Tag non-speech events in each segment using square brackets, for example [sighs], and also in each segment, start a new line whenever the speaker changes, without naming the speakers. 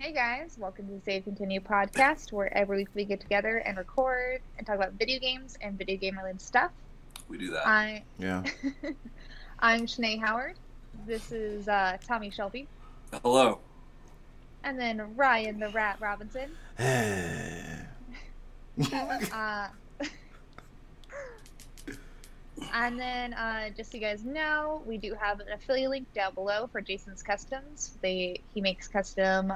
Hey guys, welcome to the Save Continue podcast, where every week we get together and record and talk about video games and video game related stuff.
We do that.
I
Yeah. [laughs]
I'm Shanae Howard. This is uh, Tommy Shelby,
Hello.
and then Ryan the Rat Robinson. [sighs] Uh, [laughs] and then, uh, just so you guys know, we do have an affiliate link down below for Jason's Customs. They he makes custom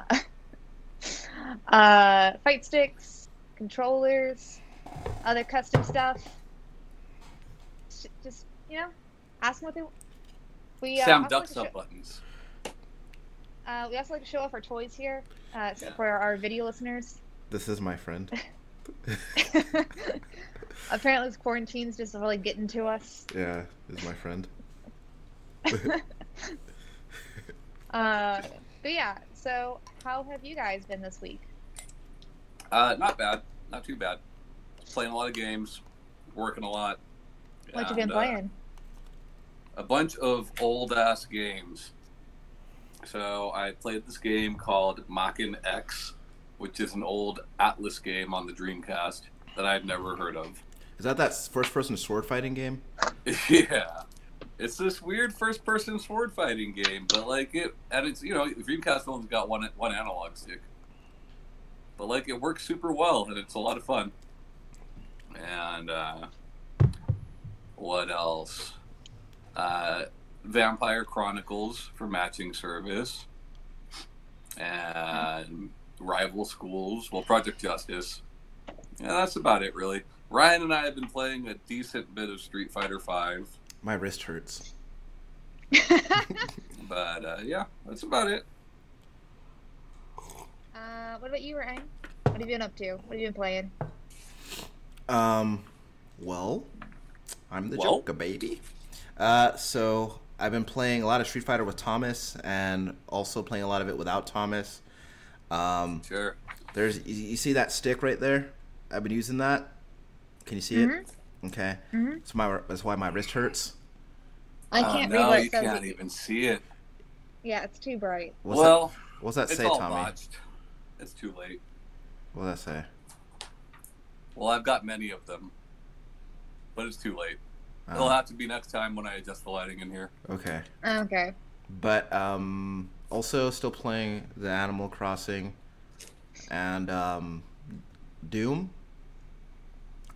uh, fight sticks, controllers, other custom stuff. Just you know, ask them what they. We uh,
Sam ducks
like
up
to
buttons.
uh, we also like to show off our toys here uh, so
Yeah.
for our video listeners.
This is my friend. [laughs]
Apparently, this quarantine's just really getting to us.
Yeah, is my friend. [laughs]
Uh, but yeah, so how have you guys been this week?
Uh, not bad. Not too bad. Playing a lot of games, working a lot.
What you been
and, uh,
playing?
a bunch of old ass games. So I played this game called Maken X, which is an old Atlus game on the Dreamcast that I'd never heard of.
Is that that first-person sword fighting game? [laughs]
yeah. It's this weird first person sword fighting game, but like it and it's you know, Dreamcast only's got one one analog stick. But like it works super well and it's a lot of fun. And uh what else? Uh Vampire Chronicles for matching service. And Rival Schools, well Project Justice. Yeah, that's about it really. Ryan and I have been playing a decent bit of Street Fighter Five.
My wrist hurts. [laughs] [laughs]
But uh, yeah, that's about it.
uh, what about you, Ryan? What have you been up to? What have you been playing?
Um, well, I'm the
Well?
Joker, baby. Uh, so I've been playing a lot of Street Fighter with Thomas, and also playing a lot of it without Thomas. Um,
Sure.
there's you- you see that stick right there? I've been using that. Can you see it? Okay.
Mhm.
That's my that's why my wrist hurts.
I
Oh,
can't
no,
read what
you
says.
can't even see it.
Yeah, it's too bright.
What's
well,
that, what's that
it's
say,
all
Tommy?
botched. It's too late.
What's that say?
Well, I've got many of them, but it's too late. It'll
Oh,
have to be next time when I adjust the lighting in here.
okay.
Okay.
but um, also still playing the Animal Crossing and um, Doom,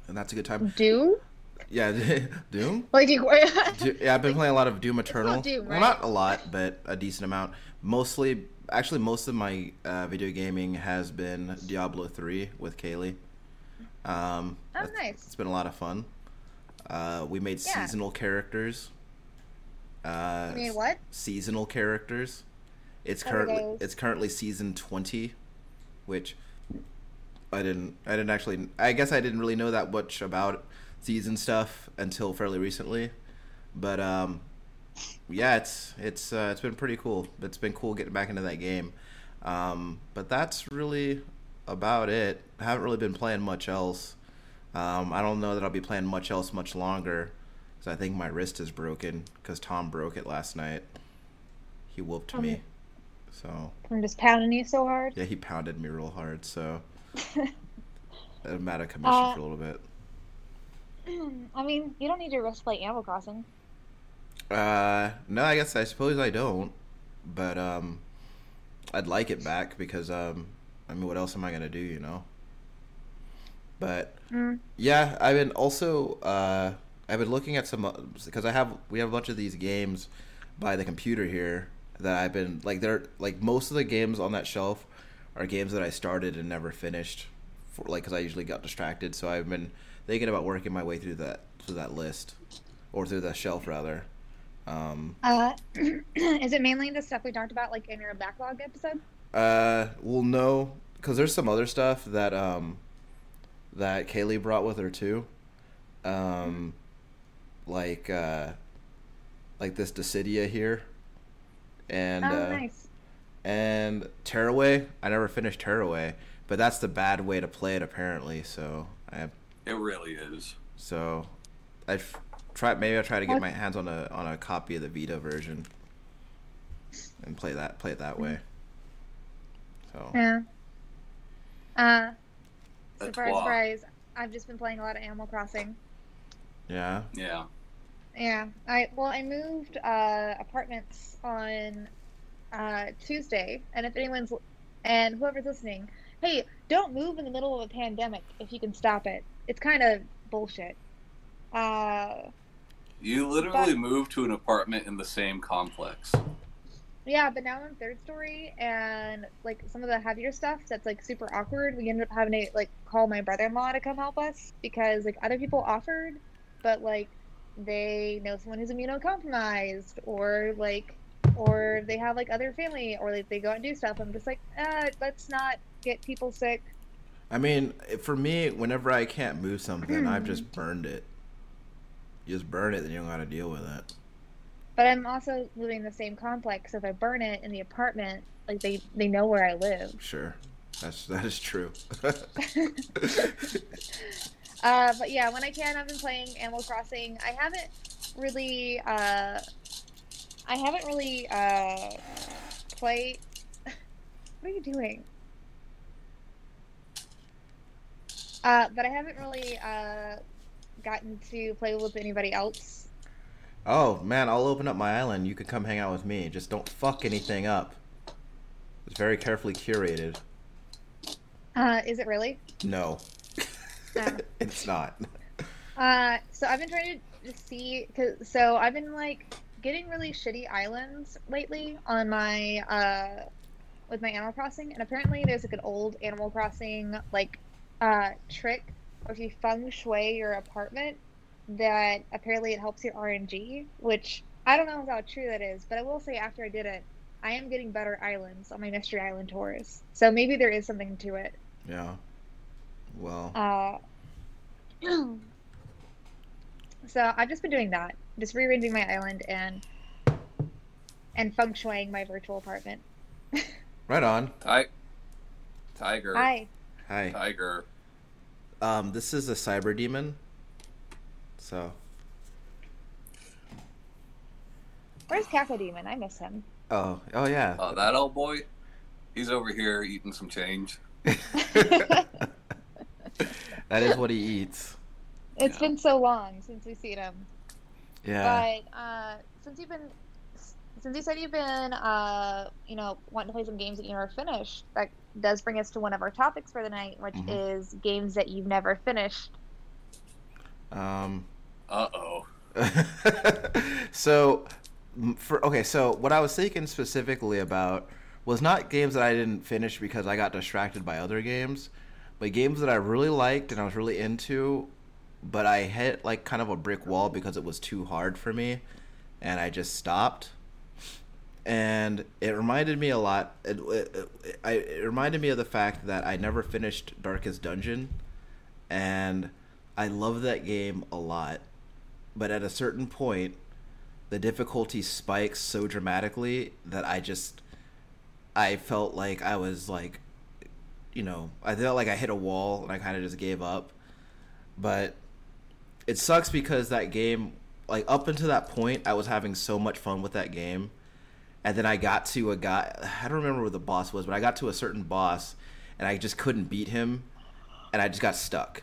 and that's a good time.
Doom.
Yeah, [laughs] Doom.
Like? [laughs]
Do- yeah, I've been playing a lot of Doom Eternal.
Doom,
Well,
right?
not a lot, but a decent amount. Mostly, actually, most of my uh, video gaming has been Diablo three with Kaylee. Um,
Oh,
that's-
nice.
It's been a lot of fun. Uh, we made
Yeah.
seasonal characters. Uh,
mean, what?
seasonal characters. It's currently it's currently season twenty, which I didn't I didn't actually I guess I didn't really know that much about season stuff until fairly recently, but um, yeah, it's it's uh, it's been pretty cool. It's been cool getting back into that game, um, but that's really about it. I haven't really been playing much else. Um, I don't know that I'll be playing much else much longer because I think my wrist is broken because Tom broke it last night. He whooped
Oh,
me. So
I'm just pounding you so hard.
yeah, he pounded me real hard. So [laughs] I'm out of commission
Uh,
for a little bit. [clears throat]
I mean, you don't need to play Animal Crossing.
Uh, no, I guess I suppose I don't, but um, I'd like it back because um, I mean, what else am I gonna do, you know? But
Mm.
yeah, I've been also uh, I've been looking at some because I have we have a bunch of these games by the computer here that I've been like they're like most of the games on that shelf are games that I started and never finished for like because I usually got distracted. So I've been thinking about working my way through that through that list or through the shelf rather. Um,
Uh, [clears throat] is it mainly the stuff we talked about, like in your backlog episode?
uh, well, no, because there's some other stuff that um, that Kaylee brought with her too, um, like uh, like this Dissidia here, and
oh,
uh,
nice.
And Tearaway. I never finished Tearaway, but that's the bad way to play it apparently. So I
It really is.
so I try maybe I'll try to get my hands on a on a copy of the Vita version and play that play it that way. So So
Yeah. Uh,
That's
surprise,
why.
surprise. I've just been playing a lot of Animal Crossing.
yeah.
Yeah.
Yeah. I well, I moved uh, apartments on uh, Tuesday, and if anyone's and whoever's listening, hey, don't move in the middle of a pandemic if you can stop it. It's kind of bullshit. Uh,
You literally
But-
moved to an apartment in the same complex.
yeah, but now I'm third story, and like some of the heavier stuff that's like super awkward. We ended up having to like call my brother-in-law to come help us because like other people offered, but like they know someone who's immunocompromised or like or they have like other family or like they go out and do stuff. I'm just like, uh, let's not get people sick.
I mean, for me, whenever I can't move something, I've just [clears throat] burned it. You just burn it, then you don't gotta deal with it.
But I'm also living in the same complex. So if I burn it in the apartment, like they they know where I live.
Sure, that's that is true. [laughs] [laughs]
Uh, but yeah, when I can, I've been playing Animal Crossing. I haven't really, uh, I haven't really uh, played. [laughs] What are you doing? Uh, but I haven't really uh, gotten to play with anybody else.
oh man, I'll open up my island. You could come hang out with me. Just don't fuck anything up. It's very carefully curated.
Uh, is it really?
No, [laughs]
Oh.
it's not.
Uh, so I've been trying to see, cause so I've been like getting really shitty islands lately on my uh with my Animal Crossing, and apparently there's like an old Animal Crossing like uh trick, where if you feng shui your apartment, that apparently it helps your RNG, which I don't know how true that is, but I will say after I did it, I am getting better islands on my Mystery Island tours, so maybe there is something to it.
Yeah. Well,
Uh, [clears throat] so I've just been doing that, just rearranging my island and and feng shuiing my virtual apartment. [laughs]
right on.
Ti- Tiger.
Hi.
Hi.
Tiger.
Um, this is a cyber demon. So,
Where's Cacodemon? I miss him.
oh, oh yeah.
Oh, that old boy. He's over here eating some change. [laughs] [laughs]
that is what he eats.
It's
Yeah.
been so long since we've seen him.
Yeah.
But uh, since you've been, since you said you've been, uh, you know, wanting to play some games that you never finished, that does bring us to one of our topics for the night, which
Mhm.
is games that you've never finished.
Um.
Uh oh. [laughs]
so, for okay, so what I was thinking specifically about was not games that I didn't finish because I got distracted by other games, but games that I really liked and I was really into, but I hit like kind of a brick wall because it was too hard for me, and I just stopped. And it reminded me a lot. It, it, it, it reminded me of the fact that I never finished Darkest Dungeon, and I love that game a lot but at a certain point the difficulty spikes so dramatically that i just i felt like i was like you know i felt like i hit a wall and i kind of just gave up but it sucks because that game like up until that point i was having so much fun with that game and then i got to a guy i don't remember what the boss was but i got to a certain boss and i just couldn't beat him and i just got stuck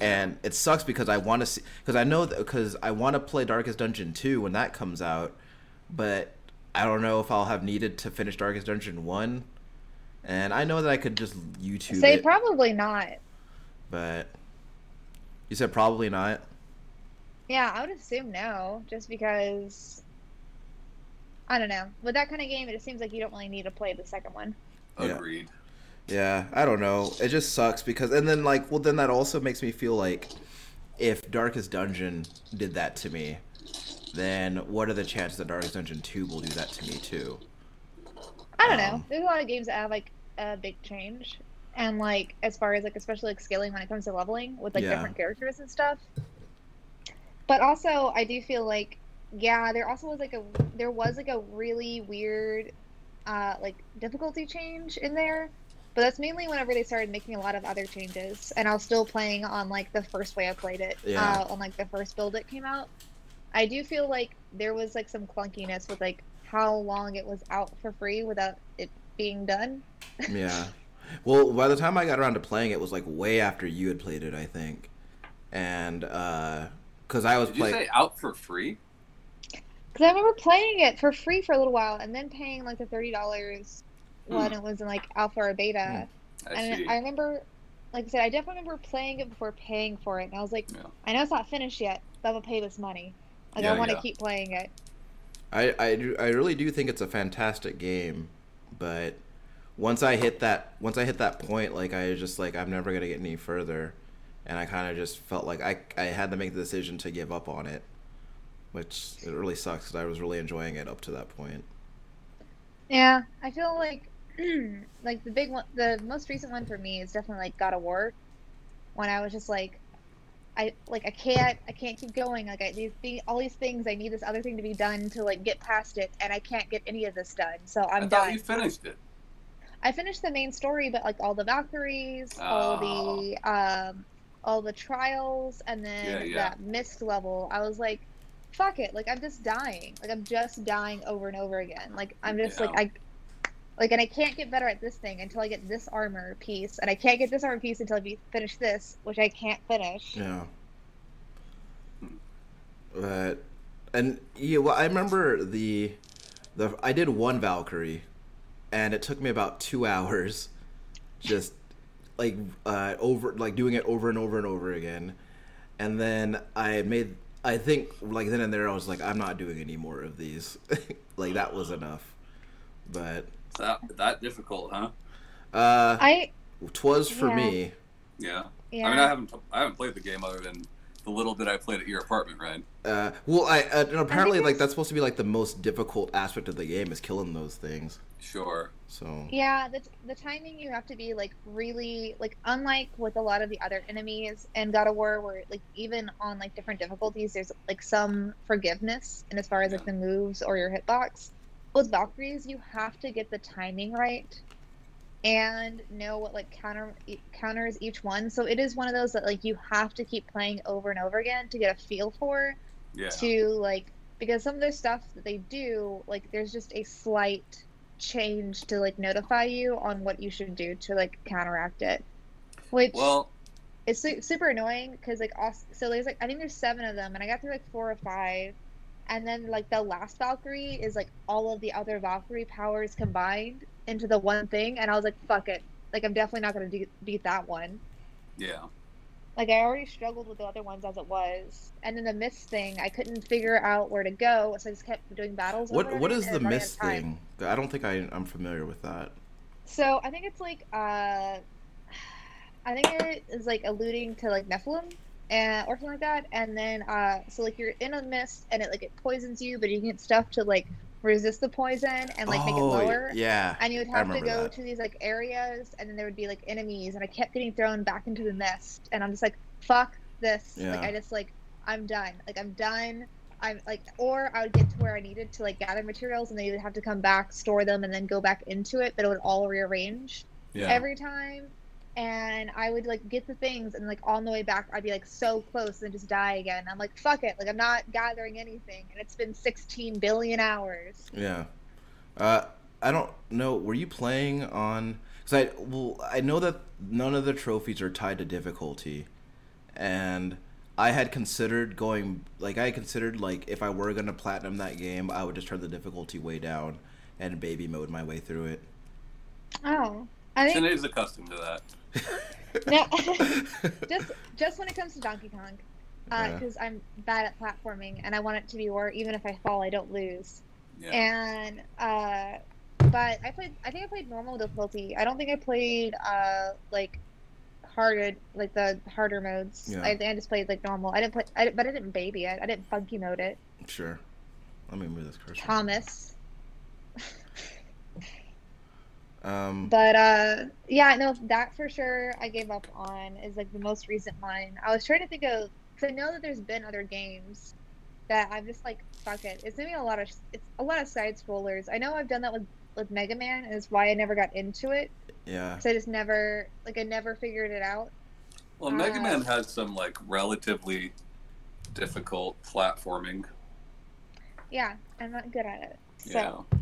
and it sucks because I want to see because I know because I want to play Darkest Dungeon 2 when that comes out, but I don't know if I'll have needed to finish Darkest Dungeon 1. And I know that I could just YouTube it.
Say
it,
probably not.
but you said probably not.
Yeah, I would assume no, just because I don't know. With that kind of game, it just seems like you don't really need to play the second one.
Yeah.
Agreed.
Yeah, I don't know. It just sucks because and then like well then that also makes me feel like if Darkest Dungeon did that to me, then what are the chances that Darkest Dungeon 2 will do that to me too?
I don't know.
Um,
There's a lot of games that have like a big change, and like as far as like especially like scaling when it comes to leveling with like
Yeah.
different characters and stuff. But also, I do feel like yeah, there also was like a there was like a really weird uh like difficulty change in there. But that's mainly whenever they started making a lot of other changes, and I was still playing on like the first way I played it,
Yeah.
uh, on like the first build that came out. I do feel like there was like some clunkiness with like how long it was out for free without it being done.
Yeah. [laughs] Well, by the time I got around to playing it, it was like way after you had played it, I think. And because I was
Did you
playing,
say out for free?
Because I remember playing it for free for a little while and then paying like the thirty dollars when
Hmm.
it was in like alpha or beta.
I
and
see.
I remember, like I said, I definitely remember playing it before paying for it. And I was like,
Yeah.
I know it's not finished yet, but I'm gonna pay this money. Like
Yeah,
I want to
yeah.
keep playing it.
I I, do, I really do think it's a fantastic game, but once I hit that once I hit that point, like I was just like I'm never gonna get any further, and I kind of just felt like I I had to make the decision to give up on it, which it really sucks because I was really enjoying it up to that point.
Yeah, I feel like [clears throat] like the big one, the most recent one for me is definitely like God of War. When I was just like, I like I can't I can't keep going. Like I these thi- all these things I need this other thing to be done to like get past it, and I can't get any of this done. So I'm
I thought
done.
you finished it.
I finished the main story, but like all the Valkyries, all the um, all the trials, and then
Yeah, yeah.
that mist level. I was like, fuck it. Like I'm just dying. Like I'm just dying over and over again. Like I'm just like I. Like and I can't get better at this thing until I get this armor piece, and I can't get this armor piece until I be- finish this, which I can't finish.
Yeah. But and yeah, well, I remember the the I did one Valkyrie, and it took me about two hours, just like uh, over like doing it over and over and over again, and then I made I think like then and there I was like I'm not doing any more of these, [laughs] like that was enough, but
It's that that difficult, huh?
uh,
I
twas for
Yeah.
me.
Yeah.
yeah.
I mean, I haven't I haven't played the game other than the little bit I played at your apartment, right?
Uh, well, I uh, and apparently like that's supposed to be like the most difficult aspect of the game is killing those things.
Sure.
So
Yeah, the, the timing you have to be like really like unlike with a lot of the other enemies in God of War, where like even on like different difficulties, there's like some forgiveness in as far as like the moves or your hitbox. With Valkyries, you have to get the timing right and know what like counter e- counters each one. So it is one of those that like you have to keep playing over and over again to get a feel for
Yeah.
to like because some of their stuff that they do like there's just a slight change to like notify you on what you should do to like counteract it. Which
Well,
it's su- super annoying because like also, so there's like i think there's seven of them and i got through like four or five. And then like the last valkyrie is like all of the other valkyrie powers combined into the one thing and i was like fuck it. Like i'm definitely not to de- beat that one.
Yeah.
Like I already struggled with the other ones as it was, and then the mist thing, I couldn't figure out where to go, so I just kept doing battles.
what what is the
running out of
mist thing? I don't think I I'm familiar with that.
So I think it's like uh, I think it is like alluding to like Niflheim, and or something like that. And then uh, so like you're in a mist, and it like it poisons you, but you can get stuff to like resist the poison and like make it
oh
lower.
yeah,
And you would have to go
that.
to these like areas, and then there would be like enemies, and I kept getting thrown back into the mist, and I'm just like, fuck this. Like I just like, I'm done. Like I'm done. I'm like, or I would get to where I needed to like gather materials, and then you would have to come back, store them, and then go back into it, but it would all rearrange
Yeah.
every time. And I would like get the things, and like on the way back, I'd be like so close, and just die again. I'm like, fuck it. Like I'm not gathering anything, and it's been 16 billion hours.
Yeah. Uh, I don't know. Were you playing on? Because I well, I know that none of the trophies are tied to difficulty, and I had considered going. Like I considered like if I were gonna platinum that game, I would just turn the difficulty way down and baby mode my way through it.
Oh, I think
Shanae's accustomed to that. [laughs]
No, [laughs] just just when it comes to Donkey Kong,
Yeah.
because I'm bad at platforming and I want it to be where even if I fall, I don't lose.
Yeah.
And uh, but I played. I think I played normal difficulty. I don't think I played uh like harder like the harder modes.
Yeah.
I, I just played like normal. I didn't play. I, but I didn't baby it. I didn't funky mode it.
sure. Let me move this cursor.
Thomas.
Um,
But uh yeah, no, that for sure I gave up on is like the most recent one. I was trying to think of because I know that there's been other games that I'm just like fuck it. It's gonna be a lot of it's a lot of side scrollers. I know I've done that with with Mega Man, and it's why I never got into it.
yeah.
So I just never like I never figured it out.
Well, Mega
uh,
Man has some like relatively difficult platforming.
Yeah, I'm not good at it. So
Yeah.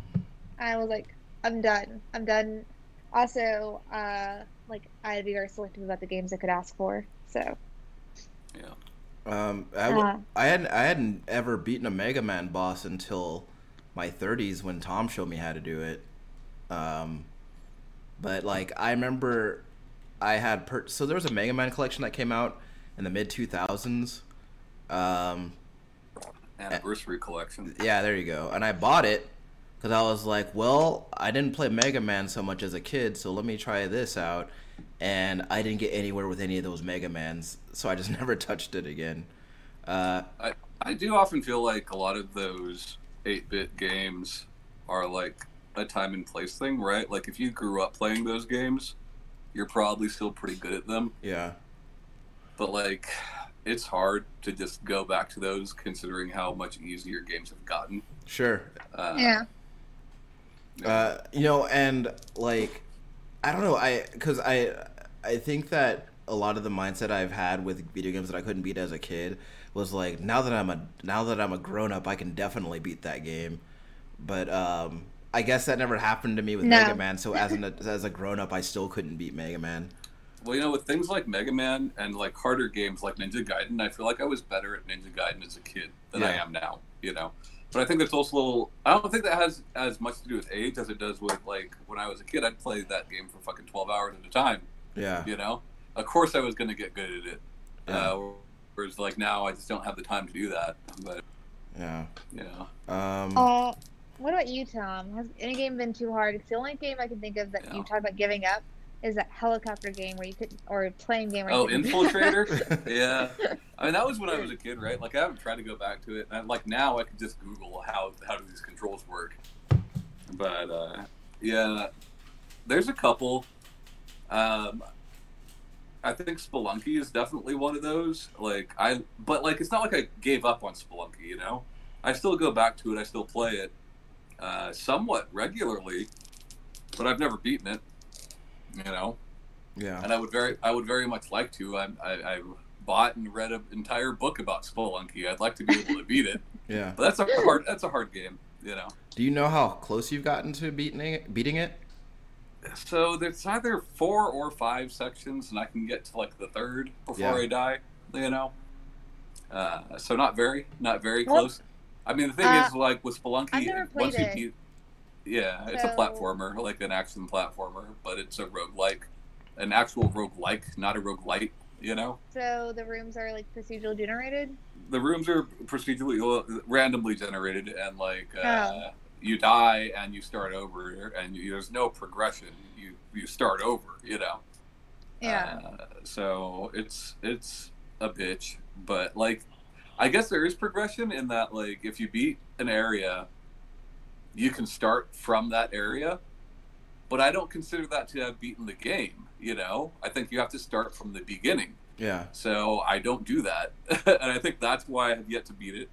I was like, I'm done. I'm done. also, uh, like I had to be very selective about the games I could ask for. So
Yeah.
Um, I, w-
Uh.
I hadn't I hadn't ever beaten a Mega Man boss until my 30s when Tom showed me how to do it. Um, but like I remember, I had per- so there was a Mega Man collection that came out in the mid 2000s. Um,
Anniversary collection.
yeah, there you go. And I bought it because I was like, well, I didn't play Mega Man so much as a kid, so let me try this out. And I didn't get anywhere with any of those Mega Mans, so I just [laughs] never touched it again. Uh,
I, I do often feel like a lot of those 8 bit games are like a time and place thing, right? Like if you grew up playing those games, you're probably still pretty good at them.
yeah,
But like, it's hard to just go back to those considering how much easier games have gotten.
sure.
Uh,
yeah,
Uh, you know, and like, I don't know, I because I I think that a lot of the mindset I've had with video games that I couldn't beat as a kid was like now that I'm a now that I'm a grown up, I can definitely beat that game. But um, I guess that never happened to me with
No.
Mega Man. So as an [laughs] as a grown up, I still couldn't beat Mega Man.
Well, you know, with things like Mega Man and like harder games like Ninja Gaiden, I feel like I was better at Ninja Gaiden as a kid than I am now. You know, but I think that's also a little. I don't think that has as much to do with age as it does with like when I was a kid. I'd play that game for fucking twelve hours at a time.
Yeah,
You know, of course I was going to get good at it.
Yeah.
Uh, whereas like now, I just don't have the time to do that. But
yeah.
you know,
Um,
Uh, what about you, Tom? Has any game been too hard? It's the only game I can think of that
Yeah.
you talked about giving up is that helicopter game where you could, or plane game. Where
oh,
you could, [laughs]
Infiltrator. [laughs] yeah, I mean that was when I was a kid, right? Like I haven't tried to go back to it. And like now, I could just Google how how do these controls work. But uh, yeah, there's a couple. Um, I think Spelunky is definitely one of those. Like I, but like it's not like I gave up on Spelunky. You know, I still go back to it. I still play it uh, somewhat regularly, but I've never beaten it. You know,
yeah,
and I would very, I would very much like to. I, I, I bought and read an entire book about Spelunky. I'd like to be able to beat it, [laughs]
yeah.
but that's a hard, that's a hard game, you know.
Do you know how close you've gotten to beating it? Beating it?
So there's either four or five sections, and I can get to like the third before
Yeah.
I die, you know. Uh, so not very, not very
Well,
close. I mean, the thing
uh,
is, like with Spelunky, once you beat, yeah, it's a platformer, like an action platformer, but it's a roguelike, an actual roguelike, not a roguelite, you know.
So the rooms are like procedurally generated.
the rooms are procedurally well, randomly generated and like uh,
Oh.
you die and you start over and you, there's no progression you you start over you know
Yeah.
uh, so it's it's a bitch but like i guess there is progression in that like if you beat an area you can start from that area but i don't consider that to have beaten the game you know i think you have to start from the beginning
Yeah,
so I don't do that, [laughs] and I think that's why I have yet to beat it.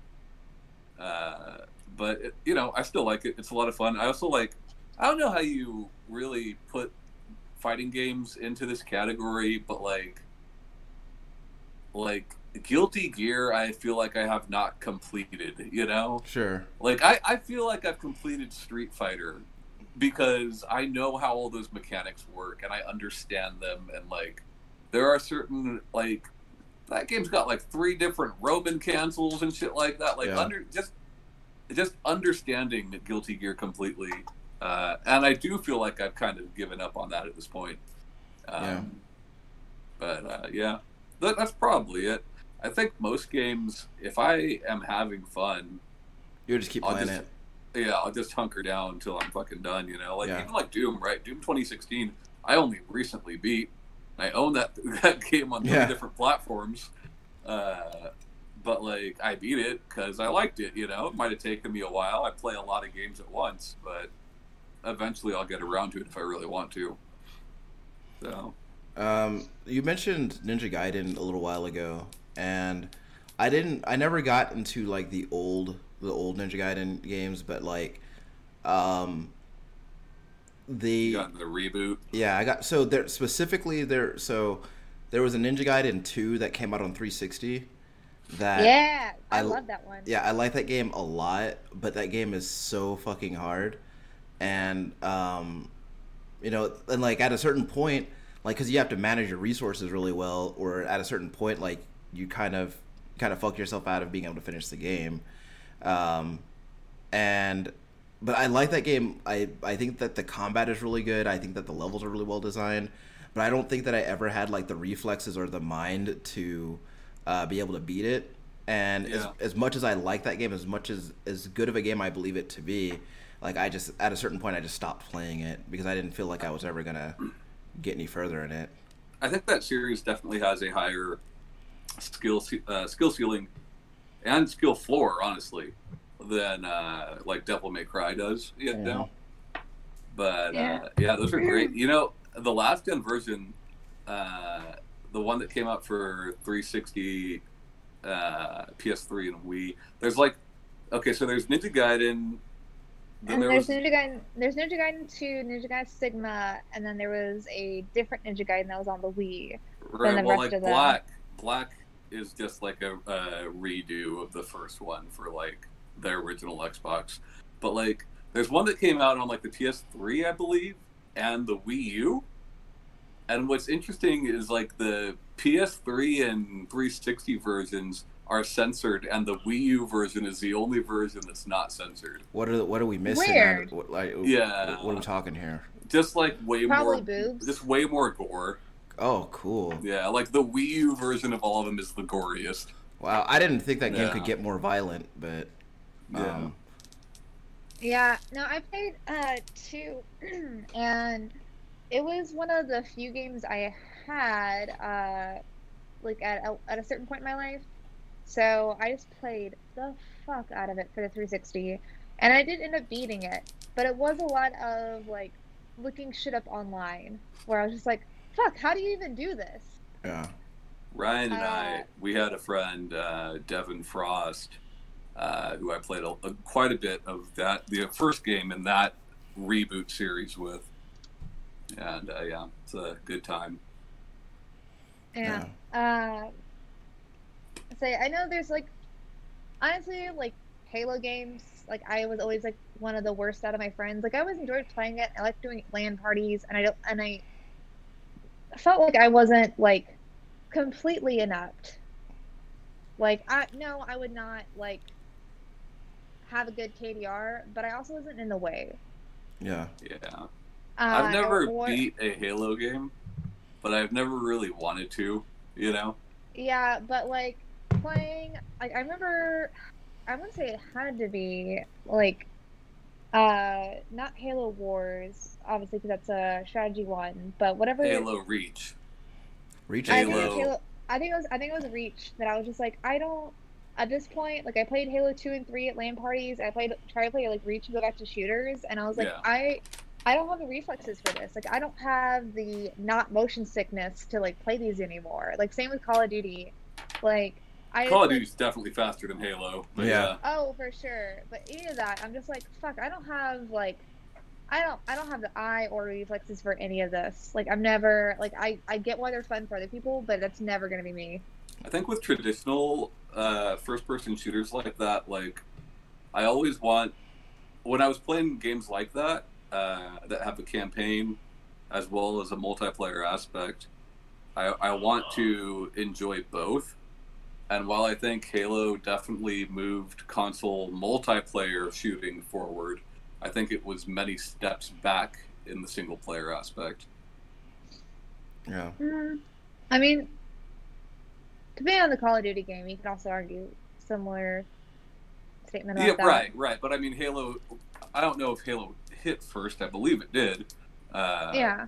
Uh, but it, you know, I still like it. It's a lot of fun. I also like. I don't know how you really put fighting games into this category, but like, like Guilty Gear, I feel like I have not completed. You know,
sure.
like I, I feel like I've completed Street Fighter because I know how all those mechanics work and I understand them and like there are certain like that game's got like three different Roman cancels and shit like that. Like
Yeah.
under just just understanding Guilty Gear completely. Uh, and I do feel like I've kind of given up on that at this point. Um,
Yeah.
But uh, yeah, that, that's probably it. I think most games, if I am having fun,
You just keep
I'll
playing
just-
it.
yeah, I'll just hunker down until I'm fucking done. You know, like
Yeah.
even like Doom, right? Doom 2016, I only recently beat. I own that [laughs] that game on three
Yeah.
different platforms, uh, but like I beat it because I liked it. You know, it might have taken me a while. I play a lot of games at once, but eventually I'll get around to it if I really want to. So
Um, you mentioned Ninja Gaiden a little while ago, and I didn't. I never got into like the old, the old Ninja Gaiden games, but like, um, the
you got the reboot.
yeah, I got so there specifically there. So there was a Ninja Gaiden two that came out on 360. That
yeah, I,
I-
love that one.
yeah, I like that game a lot, but that game is so fucking hard. And um you know, and like at a certain point, like because you have to manage your resources really well, or at a certain point, like you kind of kind of fuck yourself out of being able to finish the game. Um, and but I like that game. I I think that the combat is really good. I think that the levels are really well designed. But I don't think that I ever had like the reflexes or the mind to uh, be able to beat it. And
Yeah.
as, as much as I like that game, as much as as good of a game I believe it to be, like I just at a certain point I just stopped playing it because I didn't feel like I was ever gonna get any further in it.
I think that series definitely has a higher skill uh, skill ceiling and skill floor, honestly, than uh, like Devil May Cry does. You
Yeah.
know? But
Yeah.
Uh, yeah, those are great. You know, the last gen version, uh, the one that came out for 360, uh, PS3, and Wii. There's like, okay, so there's Ninja Gaiden. Then
And
there
there's
was
Ninja Gaiden, there's Ninja Gaiden 2, Ninja Gaiden Sigma, and then there was a different Ninja Gaiden that was on the Wii.
Right.
the
Well,
rest
like
of them.
black, black is just like a, a redo of the first one for like the original Xbox. But like, there's one that came out on like the PS3, I believe, and the Wii U. And what's interesting is like the PS3 and 360 versions are censored, and the Wii U version is the only version that's not censored.
What are what are we missing?
Weird.
What, like,
Yeah.
What are we talking here?
Just like way
Probably
more,
boobs.
just way more gore.
Oh, cool.
Yeah, like the Wii U version of all of them is the goriest.
Wow, I didn't think that game
Yeah.
could get more violent, but
Yeah.
um,
Yeah, no, I played uh two, [clears throat] and it was one of the few games I had uh like at a, at a certain point in my life. So I just played the fuck out of it for the 360, and I did end up beating it. But it was a lot of like looking shit up online, where I was just like, "Fuck, how do you even do this?"
yeah.
Ryan and
Uh,
I, we had a friend, uh, Devin Frost, uh, who I played a, a- quite a bit of that, the first game in that reboot series with. And uh, yeah, it's a good time.
Yeah. Uh, say I know there's like honestly like Halo games. Like I was always like one of the worst out of my friends. Like I always enjoyed playing it. I like doing LAN parties, and I don't and I felt like I wasn't like completely inept. Like I no, I would not like have a good KDR, but I also wasn't in the way.
Yeah.
Yeah.
Uh,
I've never
or-
beat a Halo game, but I've never really wanted to, you know?
Yeah, but like playing, like I remember, I want to say it had to be like, uh, not Halo Wars, obviously because that's a strategy one, but whatever.
Halo Reach.
Reach
I
is
think, it was
Halo.
Halo, I think it was. I think it was Reach that I was just like, I don't. At this point, like I played Halo two and three at LAN parties. I played try to play like Reach and go back to shooters, and I was like,
Yeah.
I, I don't have the reflexes for this. Like I don't have the not motion sickness to like play these anymore. Like same with Call of Duty, like I
Call of
like,
Duty's definitely faster than Halo. But
Yeah.
yeah.
Oh, for sure. But any of that, I'm just like, fuck. I don't have like, I don't, I don't have the eye or reflexes for any of this. Like, I'm never like, I, I get why they're fun for other people, but that's never gonna be me.
I think with traditional uh, first-person shooters like that, like I always want when I was playing games like that uh, that have a campaign as well as a multiplayer aspect. I, I want to enjoy both. And while I think Halo definitely moved console multiplayer shooting forward, I think it was many steps back in the single player aspect.
Yeah.
Mm, I mean, depending on the Call of Duty game, you can also argue similar statement about
Yeah,
that.
right, right. But I mean, Halo. I don't know if Halo hit first. I believe it did. Uh,
Yeah.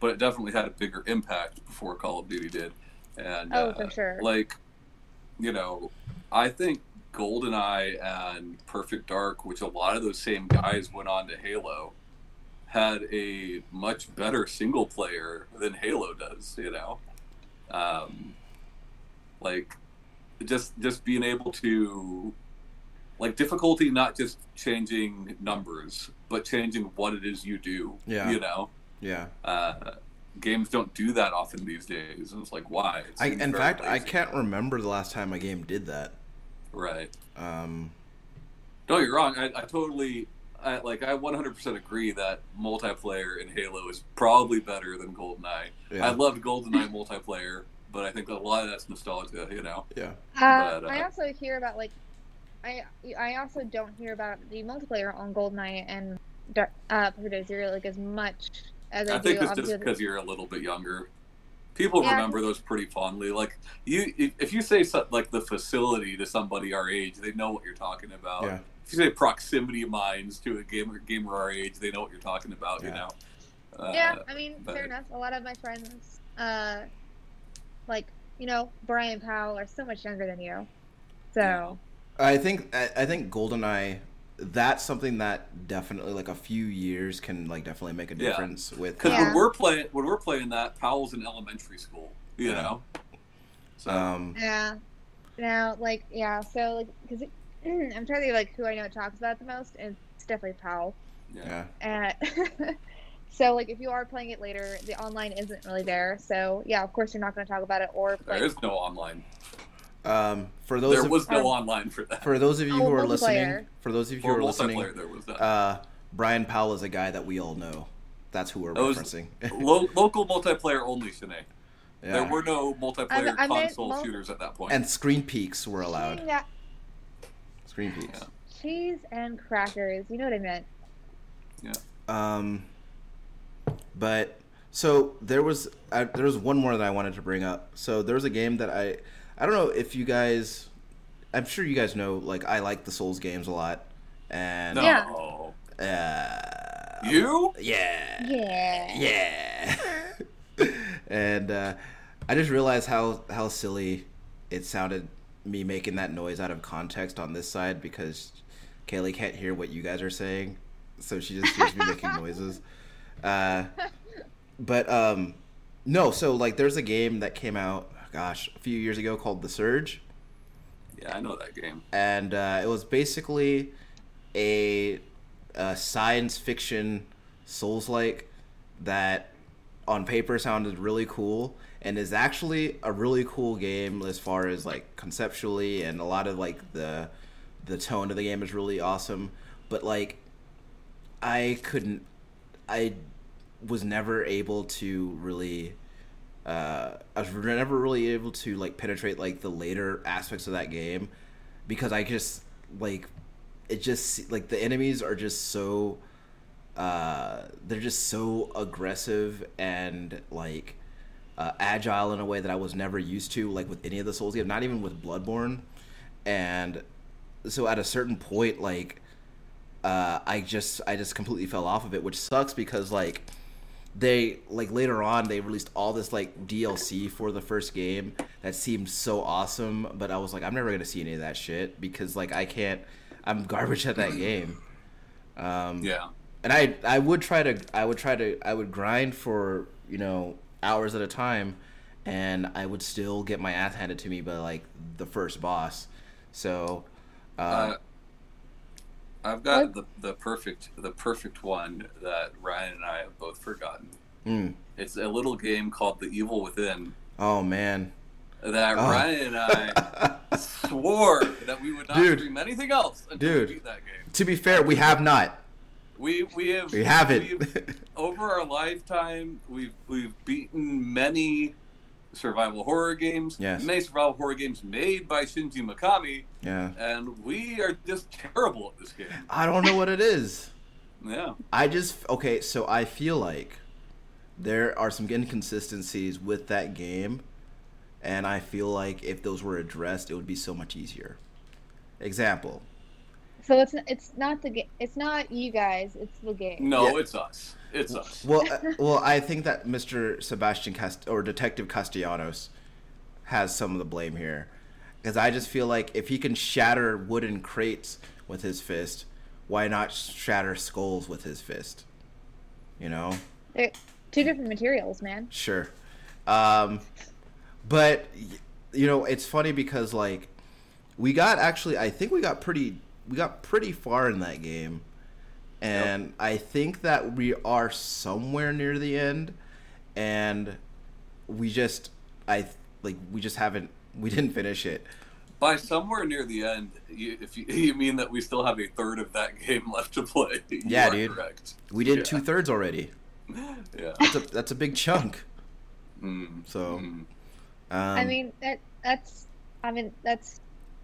But it definitely had a bigger impact before Call of Duty did. And
Oh,
uh,
for sure.
like, you know, I think GoldenEye and Perfect Dark, which a lot of those same guys went on to Halo, had a much better single player than Halo does. You know, um, like just just being able to like difficulty not just changing numbers but changing what it is you do
Yeah.
you know
Yeah.
uh, games don't do that often these days and it's like why It
I, in
very
fact, I can't remember the last time a game did that.
right
Um,
don't get me wrong I, I totally I, like I 100% agree that multiplayer in Halo is probably better than GoldenEye.
Yeah.
I loved GoldenEye multiplayer, but I think a lot of that's nostalgia. You know.
Yeah.
Uh,
But, uh,
I also hear about like, I I also don't hear about the multiplayer on GoldenEye and Dar- uh, Perfect Zero like as much as I,
I think
do.
it's
obviously
just because you're a little bit younger. People
Yeah.
remember those pretty fondly. Like you, if- if you say so, like the facility to somebody our age, they know what you're talking about.
Yeah.
If you say proximity mines to a gamer gamer our age, they know what you're talking about. You know. Uh,
yeah, I mean,
but-
fair enough. A lot of my friends, uh, like you know, Brian Powell are so much younger than you, so
I think I, I think GoldenEye that's something that definitely like a few years can like definitely make a
Yeah.
difference with
Because
Yeah.
when we're playing, when we're playing that, Powell's in elementary school. You
Yeah.
know. So
um
yeah. Now, like, yeah, so like, because [clears throat] I'm trying to think like who I know talks about it the most, and it's definitely Powell.
yeah.
yeah.
Uh, [laughs] so like, if you are playing it later, the online isn't really there. So yeah, of course you're not going to talk about it or play.
There is no online.
Um for those
There
of,
was no
Oh.
online for that.
for those of you
Oh,
who are listening, for those of you who are listening,
there was that.
uh Brian Powell is a guy that we all know. That's who we're
That
referencing.
Lo- local multiplayer only, Shanae.
yeah.
There were no multiplayer
I meant
console
mul-
shooters at that point.
and screen peeks were allowed.
that
Screen peeks.
Yeah.
cheese and crackers. You know what I meant. Yeah.
Um, but so there was I, there was one more that I wanted to bring up. So there was a game that I I don't know if you guys I'm sure you guys know like I like the Souls games a lot and
no.
Yeah.
uh,
You?
yeah
Yeah.
yeah [laughs] and uh, I just realized how how silly it sounded me making that noise out of context on this side because Kaylee can't hear what you guys are saying, so she just hears me making noises. Uh, [laughs] but um, no, so like there's a game that came out, gosh, a few years ago called The Surge,
Yeah, I know that game.
and uh, it was basically a, a science fiction Souls like that on paper sounded really cool and is actually a really cool game as far as like conceptually and a lot of like the the tone of the game is really awesome but like i couldn't i was never able to really uh i was never really able to like penetrate like the later aspects of that game because i just like it just like the enemies are just so uh they're just so aggressive and like uh, agile in a way that I was never used to, like with any of the Souls games, not even with Bloodborne. And so at a certain point, like uh, I just I just completely fell off of it, which sucks because like they like later on they released all this like DLC for the first game that seemed so awesome, but I was like I'm never gonna see any of that shit because like I can't I'm garbage at that game. Um,
Yeah.
and I I would try to I would try to I would grind for you know hours at a time, and I would still get my ass handed to me by like the first boss. So, uh,
Uh, I've got the, the perfect the perfect one that Ryan and I have both forgotten.
mm,
It's a little game called The Evil Within
oh man,
that
Oh.
Ryan and I [laughs] swore that we would not
Dude.
stream anything else until
Dude.
we beat that game.
to be fair, we have not.
We we have
We haven't.
over our lifetime we've we've beaten many survival horror games.
Yes.
Many survival horror games made by Shinji Mikami,
yeah,
and we are just terrible at this game.
I don't know what it is. [laughs]
Yeah.
I just okay, so I feel like there are some inconsistencies with that game, and I feel like if those were addressed, it would be so much easier. Example.
So it's it's not the game. It's not you guys. It's the game.
No,
Yeah.
it's us. It's us.
Well, uh, well, I think that Mr. Sebastian Cast or Detective Castellanos has some of the blame here, because I just feel like if he can shatter wooden crates with his fist, why not shatter skulls with his fist? You know,
They're two different materials, man.
sure, um, but you know, it's funny because like we got actually, I think we got pretty, we got pretty far in that game and I think that we are somewhere near the end, and we just I like we just haven't we didn't finish it.
By somewhere near the end, you, if you, [laughs] you mean that we still have a third of that game left to play, [laughs] you
Yeah,
are
dude.
Correct.
We did
Yeah.
two thirds already. [laughs]
Yeah.
That's a, that's a big chunk.
Mm,
So,
mm.
Um,
I mean, that that's. I mean, that's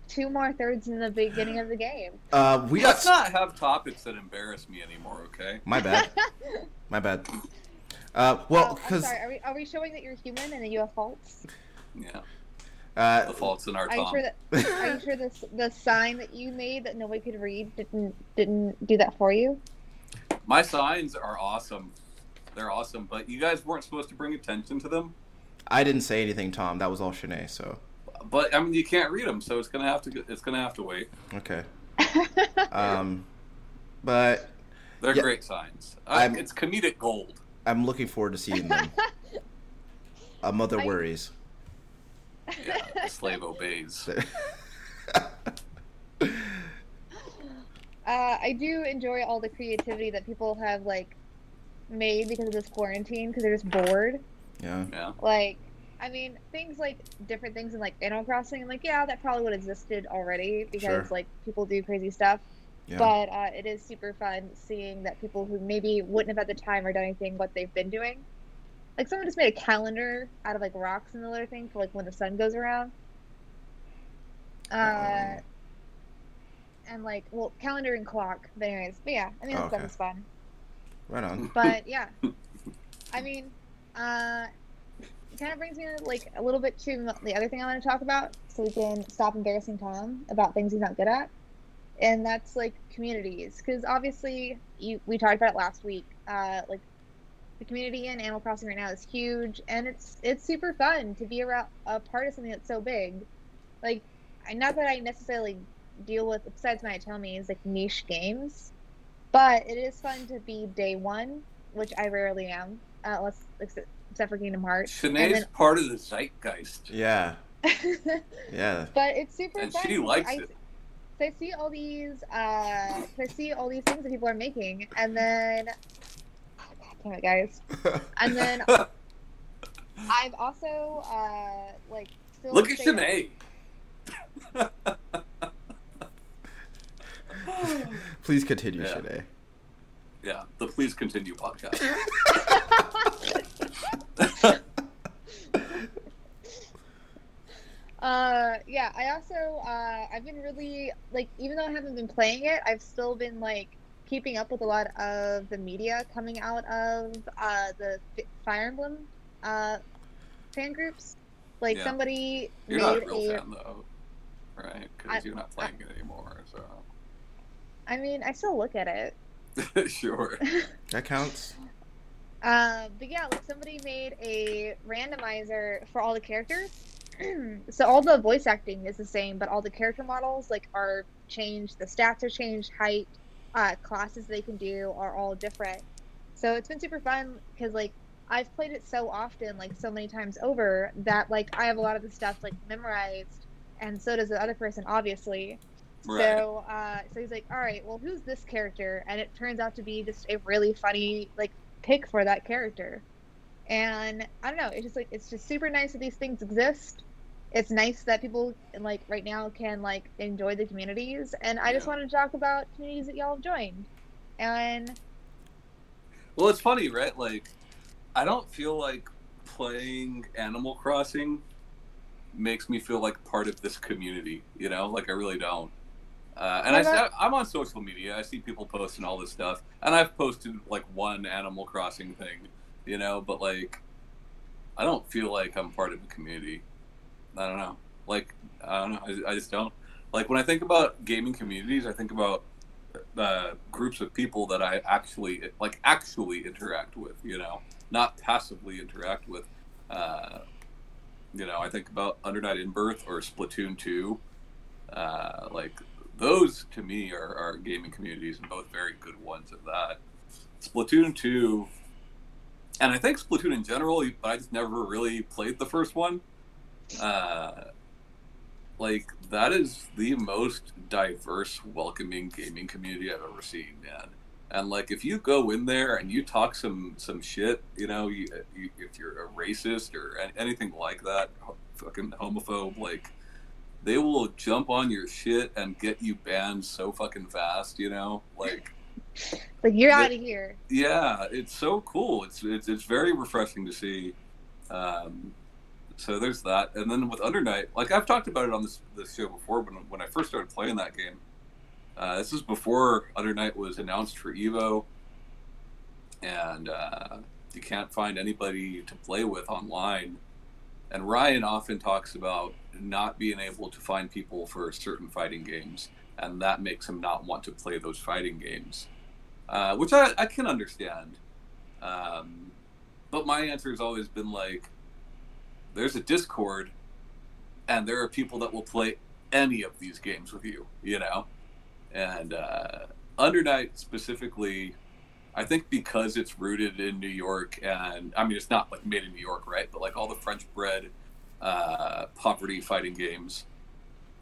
two more thirds in the beginning of the game.
uh, we got
Let's not have topics that embarrass me anymore, okay?
my bad. [laughs] My bad. Uh, well,
Oh,
because
sorry. Are we, are we showing that you're human and that you have faults?
Yeah.
uh,
The faults in our
Are you
Tom.
sure that [laughs] Are you sure this the sign that you made that nobody could read didn't didn't do that for you?
My signs are awesome. They're awesome, but you guys weren't supposed to bring attention to them.
I didn't say anything, Tom. That was all Shanae. So
But I mean, you can't read them, so it's gonna have to. It's gonna have to wait.
okay. [laughs] Um, but
They're
Yeah.
great signs.
I'm-
it's comedic gold.
I'm looking forward to seeing them. [laughs] A mother
I-
worries.
Yeah, the slave obeys. [laughs]
Uh, I do enjoy all the creativity that people have like made because of this quarantine because they're just bored.
yeah.
Yeah.
Like, I mean, things like different things in like Animal Crossing. I'm like, yeah, that probably would have existed already because
Sure.
like people do crazy stuff.
Yeah.
But uh, it is super fun seeing that people who maybe wouldn't have at the time or done anything what they've been doing. Like someone just made a calendar out of like rocks and the other thing for like when the sun goes around. Uh,
Oh.
and like well, calendar and clock. But anyways, but yeah, I mean that
Oh,
stuff is fun.
right on.
But [laughs] yeah, I mean, uh, kind of brings me like a little bit to the other thing I want to talk about, so we can stop embarrassing Tom about things he's not good at, and that's like communities, because obviously you we talked about it last week. Uh, like the community in Animal Crossing right now is huge, and it's it's super fun to be around a part of something that's so big. Like, not that I necessarily deal with besides my otomes like niche games, but it is fun to be day one, which I rarely am, uh, unless except, except for Kingdom Hearts.
Shanae's part of the zeitgeist,
Yeah. [laughs] Yeah.
but it's super
and
fun.
she
'cause
likes
I,
it.
so I see all these, uh, so I see all these things that people are making, and then, oh, God damn it, guys, [laughs] and then I've also uh, like still
Look at
stayed-
Shanae. [laughs]
Please continue,
Yeah.
Shanae.
yeah, the Please Continue podcast. [laughs]
Uh, yeah, I also uh, I've been really like even though I haven't been playing it, I've still been like keeping up with a lot of the media coming out of uh, the F- Fire Emblem uh, fan groups. Like
Yeah.
somebody
You're
made
not a real
a.
fan though, right? Because you're not playing it anymore.
So I mean, I still look at it. [laughs]
Sure. [laughs]
That counts.
Uh, but yeah, like somebody made a randomizer for all the characters. [clears throat] so all the voice acting is the same, but all the character models like are changed. The stats are changed. Height, uh, classes they can do are all different. So it's been super fun because like I've played it so often, like so many times over, that like I have a lot of the stuff like memorized, and so does the other person, obviously.
Right.
So, uh, so he's like, "All right, well, who's this character?" And it turns out to be just a really funny like pick for that character. And I don't know, it's just like it's just super nice that these things exist. It's nice that people like right now can like enjoy the communities, and I just wanted to talk about communities that y'all have joined. And
Well, it's funny, right? Like, I don't feel like playing Animal Crossing makes me feel like part of this community. You know, like I really don't. Uh, and I, I'm on social media. I see people posting all this stuff, and I've posted like one Animal Crossing thing, you know. But like, I don't feel like I'm part of the community. I don't know. Like, I don't know. I, I just don't. Like when I think about gaming communities, I think about uh, groups of people that I actually like actually interact with. You know, not passively interact with. Uh, you know, I think about Under Night in Birth or Splatoon two. Uh, like those to me are, are gaming communities and both very good ones at that. Splatoon two, and I think Splatoon in general, I just never really played the first one. Uh, like that is the most diverse, welcoming gaming community I've ever seen, man. And like, if you go in there and you talk some some shit, you know, you, you, if you're a racist or anything like that, fucking homophobe, like they will jump on your shit and get you banned so fucking fast. You know, like
Like you're out of here.
yeah, it's so cool. It's it's it's very refreshing to see. Um, so there's that, and then with Undernight, like I've talked about it on this this show before, when when I first started playing that game. Uh, this is before Undernight was announced for Evo, and uh, you can't find anybody to play with online. And Ryan often talks about not being able to find people for certain fighting games, and that makes him not want to play those fighting games, uh, which I, I can understand. Um, but my answer has always been like, there's a Discord, and there are people that will play any of these games with you, you know? And uh, Undernight specifically, I think because it's rooted in New York, and I mean, it's not like made in New York, right? But like all the French Bread uh, poverty fighting games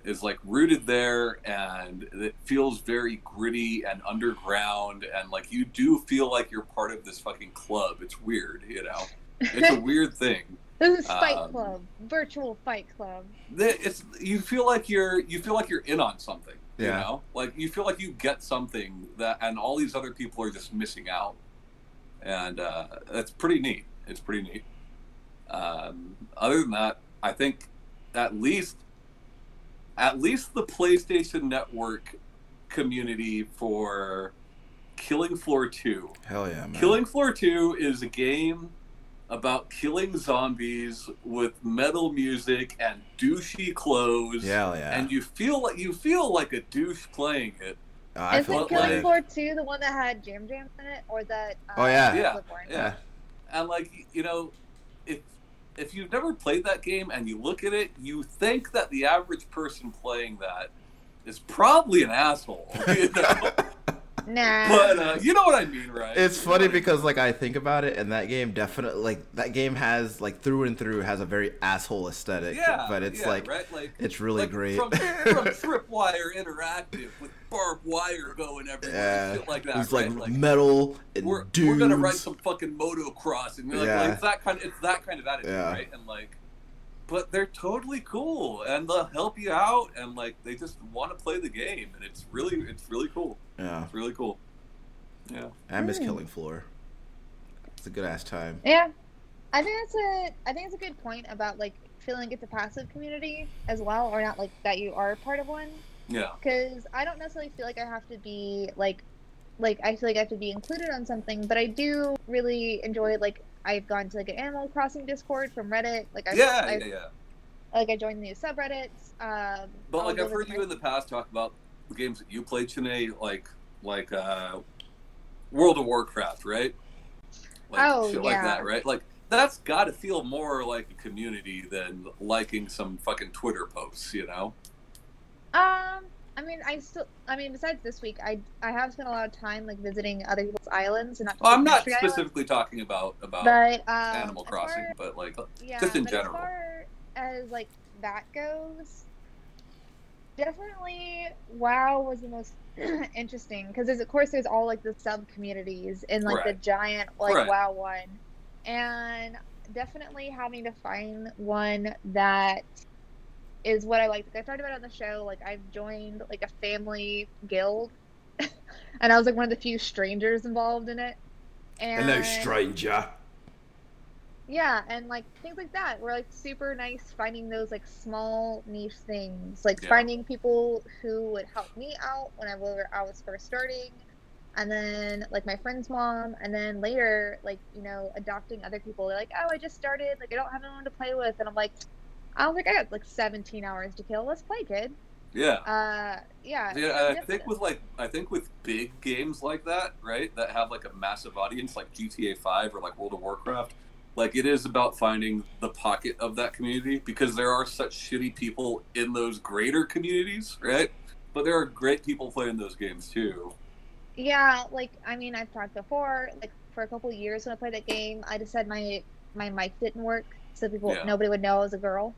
is like rooted there, and it feels very gritty and underground, and like you do feel like you're part of this fucking club. It's weird, you know? It's a weird [laughs] thing.
This is Fight
Um,
Club, virtual Fight Club.
It's you feel like you're you feel like you're in on something. You
Yeah.
know, like you feel like you get something that, and all these other people are just missing out, and uh, that's pretty neat. It's pretty neat. Um, other than that, I think at least, at least the PlayStation Network community for Killing Floor Two
Hell yeah, man.
Killing Floor 2 is a game about killing zombies with metal music and douchey clothes.
Hell yeah.
And you feel like you feel like a douche playing it.
Oh, I
Isn't Killing
like-
Floor 2 the one that had Jam Jam in it? Or that. Uh,
Oh, yeah.
Yeah, yeah. And like you know, if if you've never played that game and you look at it, you think that the average person playing that is probably an asshole. [laughs] You know? [laughs]
Nah.
but uh, you know what I mean, right?
It's
You
funny
what I
because like I think about it, and that game definitely like that game has like through and through has a very asshole aesthetic.
yeah,
but it's
yeah,
like
right, like
it's really
like
great.
from, from [laughs] Tripwire Interactive with barbed wire going everywhere,
yeah,
and shit like that.
it's
right?
like, metal and
we're,
dudes.
we're gonna ride some fucking motocross, and you're like,
Yeah.
like, it's that kind of it's that kind of attitude,
Yeah.
right? And like, but they're totally cool, and they'll help you out, and like they just want to play the game, and it's really it's really cool.
Yeah,
It's really cool. Yeah.
I miss
Hmm.
Killing Floor. It's a good ass time.
Yeah, I think that's a I think it's a good point about like feeling it's a passive community as well, or not like that you are part of one.
Yeah.
Because I don't necessarily feel like I have to be like like I feel like I have to be included on something, but I do really enjoy like I've gone to like an Animal Crossing Discord from Reddit. Like I
Yeah,
I,
yeah, yeah.
like I joined the subreddits. Um,
But
I'll
like I've heard you in the past talk about the games that you played, Shanae, like like uh, World of Warcraft, right? Like
Oh,
shit like that, right? Like that's got to feel more like a community than liking some fucking Twitter posts, you know?
Um, I mean, I still, I mean, besides this week, I I have spent a lot of time like visiting other people's islands and not.
Well, I'm not
country islands,
specifically talking about about
but um,
Animal
as
Crossing, but like
yeah,
just in general.
As far as like that goes, definitely WoW was the most [clears throat] interesting because of course there's all like the sub communities in like the giant like
Right.
WoW one, and definitely having to find one that is what I like. I talked about it on the show. Like I've joined like a family guild, [laughs] and I was like one of the few strangers involved in it. And
stranger.
yeah, and like things like that were like super nice finding those like small niche things, like
Yeah.
finding people who would help me out whenever I was first starting, and then like my friend's mom, and then later like you know adopting other people. They're like, oh, I just started, like I don't have anyone to play with, and I'm like, I was like, I got like 17 hours to kill. Let's play, kid.
yeah.
Uh, yeah.
Yeah, I think with like I think with big games like that, right, that have like a massive audience, like GTA Five or like World of Warcraft, like it is about finding the pocket of that community because there are such shitty people in those greater communities, right? But there are great people playing those games too.
Yeah, like I mean, I've talked before. Like for a couple years when I played that game, I just said my my mic didn't work, so people
Yeah.
nobody would know I was a girl,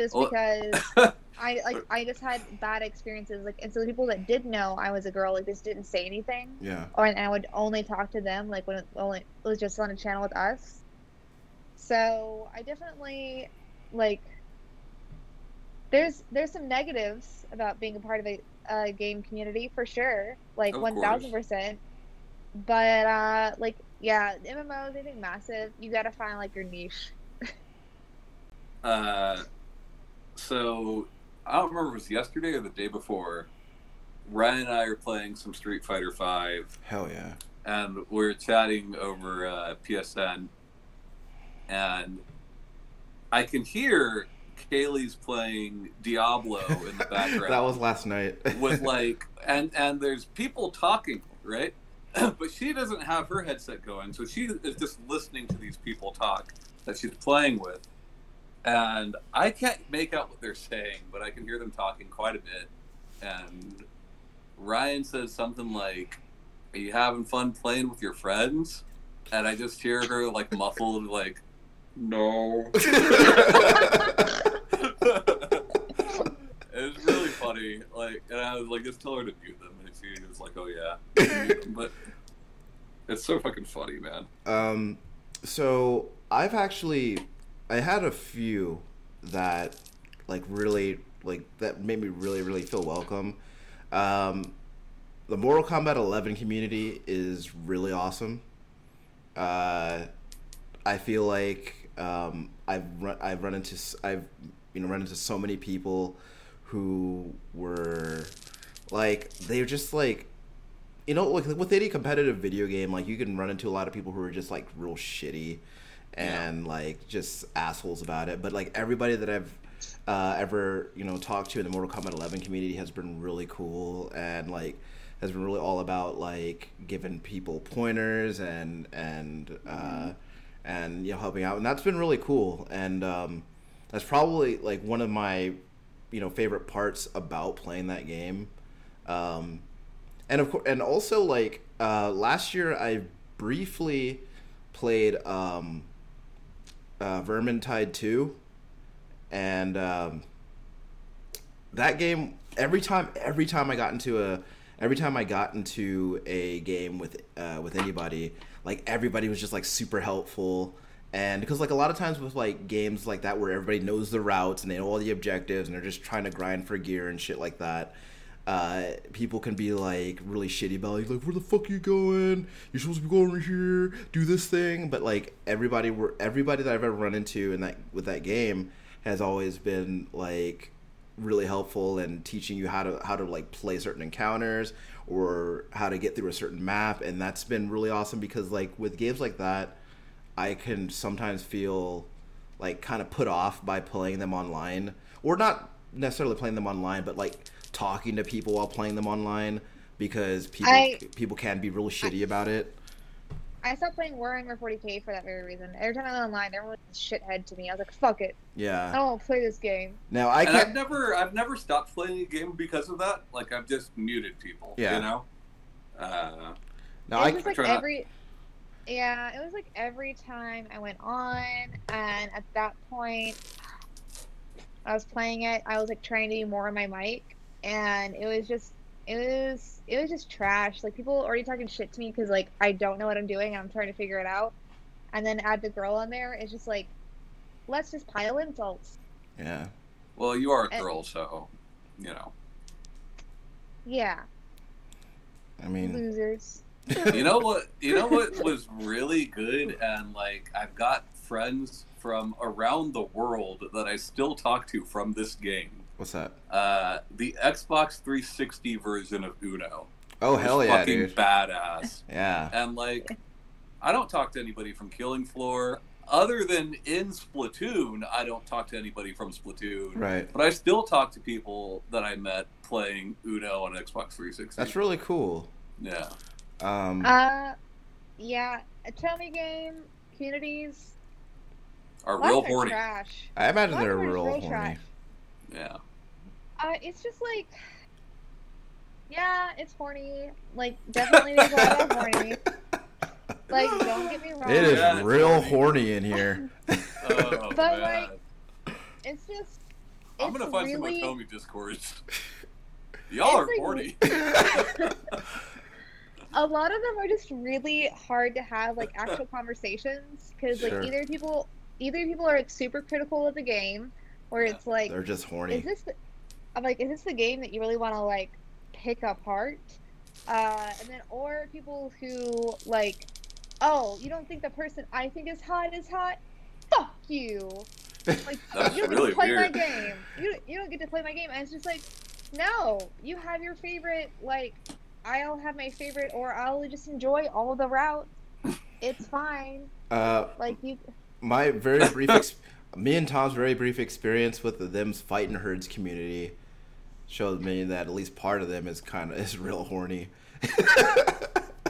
just
Well-
because [laughs] I like I just had bad experiences. Like, and so the people that did know I was a girl, like, just didn't say anything,
Yeah.
or and I would only talk to them like when it only it was just on a channel with us. So I definitely like there's there's some negatives about being a part of a, a game community for sure, like one thousand percent. But uh, like yeah, MMOs I think massive. You gotta find like your niche.
Uh, so I don't remember if it was yesterday or the day before. Ryan and I are playing some Street Fighter Five,
Hell yeah.
and we're chatting over uh, PSN, and I can hear Kaylee's playing Diablo in the [laughs] background.
that was last night.
with [laughs] like and and there's people talking right [clears throat] but she doesn't have her headset going so she is just listening to these people talk that she's playing with and i can't make out what they're saying but i can hear them talking quite a bit and ryan says something like are you having fun playing with your friends and i just hear her like muffled like no [laughs] it was really funny. Like, and I was like, just tell her to mute them, and she was like, oh yeah. [laughs] but it's so fucking funny, man.
Um, so I've actually, I had a few that like really like that made me really really feel welcome. Um, the Mortal Kombat 11 community is really awesome. Uh, I feel like um, I've run, I've run into I've you know run into so many people who were like they were just like you know like with any competitive video game like you can run into a lot of people who are just like real shitty and like just assholes about it. But like everybody that I've uh, ever you know talked to in the Mortal Kombat 11 community has been really cool and like has been really all about like giving people pointers and and uh, and you know helping out. And that's been really cool. And um, that's probably like one of my you know favorite parts about playing that game. Um, and of course and also like uh, last year I briefly played um, uh, Vermintide 2 and um, that game every time every time I got into a every time I got into a game with uh, with anybody like everybody was just like super helpful. And because like a lot of times with like games like that where everybody knows the routes and they know all the objectives and they're just trying to grind for gear and shit like that uh, people can be like really shitty about like, like where the fuck are you going? You're supposed to be going here. Do this thing. But like everybody were everybody that i've ever run into in that with that game has always been like really helpful and teaching you how to how to like play certain encounters or how to get through a certain map. And that's been really awesome because like with games like that i can sometimes feel like kind of put off by playing them online. Or not necessarily playing them online but like talking to people while playing them online because people
I-
people can be real shitty about it
I stopped playing Warhammer 40k for that very reason. Every time I went online, everyone was shithead to me. I was like, "Fuck it,
Yeah.
I don't want to play this game."
now i
and I've
can't
never, I've never stopped playing a game because of that. Like, I've just muted people.
Yeah.
You know. Uh,
now
it
i
was like
try not-
every yeah it was like every time i went on and at that point i was playing it i was like trying to do more on my mic and it was just it was it was just trash. Like people already talking shit to me because like i don't know what i'm doing and i'm trying to figure it out. And then add the girl on there it's just like let's just pile insults.
Yeah.
Well, you are a
And-
girl, so you know.
yeah.
I mean
losers. [laughs]
you know what you know what was really good and like i've got friends from around the world that i still talk to from this game
what's that?
Uh the xbox 360 version of uno.
Oh hell yeah
fucking
dude.
badass. [laughs]
Yeah.
And like i don't talk to anybody from killing floor. Other than in splatoon i don't talk to anybody from splatoon.
Right.
But i still talk to people that i met playing uno on xbox 360
that's really cool.
Yeah.
Um
uh yeah. A tell me game communities.
Are real
of
horny.
trash.
I imagine
a
they're real
real
horny.
trash.
yeah
Uh, it's just like, yeah, it's horny. Like, definitely there's a lot of horny. [laughs] Like, don't get me wrong.
It is
Yeah,
real
horny.
horny in here.
Oh, [laughs]
But,
man.
like, It's just.
I'm gonna find
really,
some Otome discords. [laughs] Y'all are
It's like-
horny.
A lot of them are just really hard to have like actual conversations because like
Sure.
either people either people are like super critical of the game where
Yeah.
it's like,
They're just horny.
is this? I'm like, is this the game that you really want to like pick apart? Uh, and then or people who like, oh, you don't think the person I think is hot is hot? Fuck you! [laughs] Like you don't
really
get to play
weird.
my game. You you don't get to play my game. And it's just like, no, you have your favorite. Like, I'll have my favorite, or I'll just enjoy all the routes. It's fine.
Uh,
Like you,
my very brief, ex- [laughs] me and Tom's very brief experience with the Them's Fightin' Herds community showed me that at least part of them is kind of is real horny.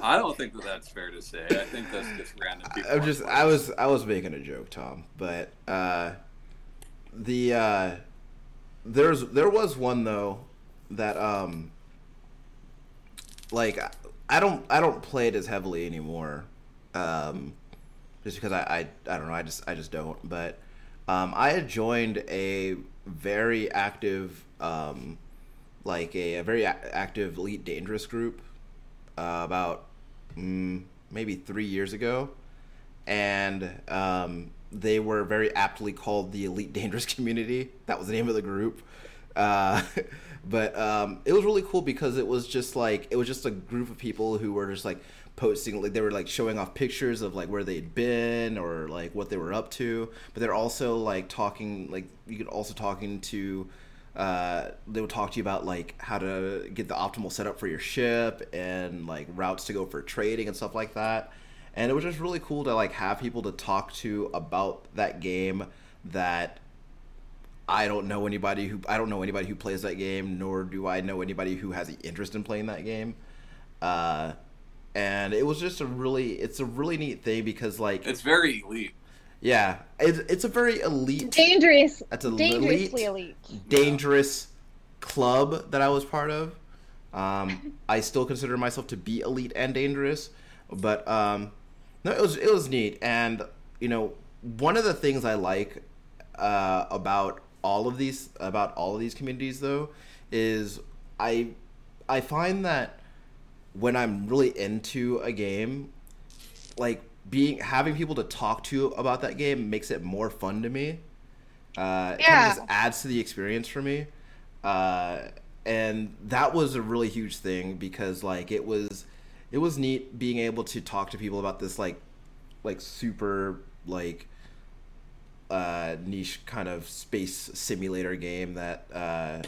I [laughs] don't think that that's fair to say. I think that's just random people.
I'm just I was I was making a joke, Tom, but uh, the uh, there's there was one though that um like I don't I don't play it as heavily anymore, um, just because I, I I don't know I just I just don't. But um, I had joined a very active um, like a, a very a- active elite dangerous group uh, about mm, maybe three years ago, and um, they were very aptly called the Elite Dangerous [laughs] Community. That was the name of the group. Uh, [laughs] but um, it was really cool because it was just like it was just a group of people who were just like posting like they were like showing off pictures of like where they'd been or like what they were up to but they're also like talking like you could also talking to uh, they would talk to you about like how to get the optimal setup for your ship and like routes to go for trading and stuff like that. And it was just really cool to like have people to talk to about that game that I don't know anybody who I don't know anybody who plays that game, nor do I know anybody who has the interest in playing that game. Uh, and it was just a really it's a really neat thing because like
It's very elite.
Yeah, it's it's a very elite
dangerous,
That's a
dangerously
elite.
elite.
dangerous club that I was part of. Um, I still consider myself to be elite and dangerous, but um, no, it was it was neat. And you know, one of the things I like uh, about all of these about all of these communities though is I I find that when I'm really into a game, like being having people to talk to about that game makes it more fun to me. Uh, it kind
Yeah.
of just adds to the experience for me. Uh, and that was a really huge thing because like it was it was neat being able to talk to people about this like like super like uh, niche kind of space simulator game that uh,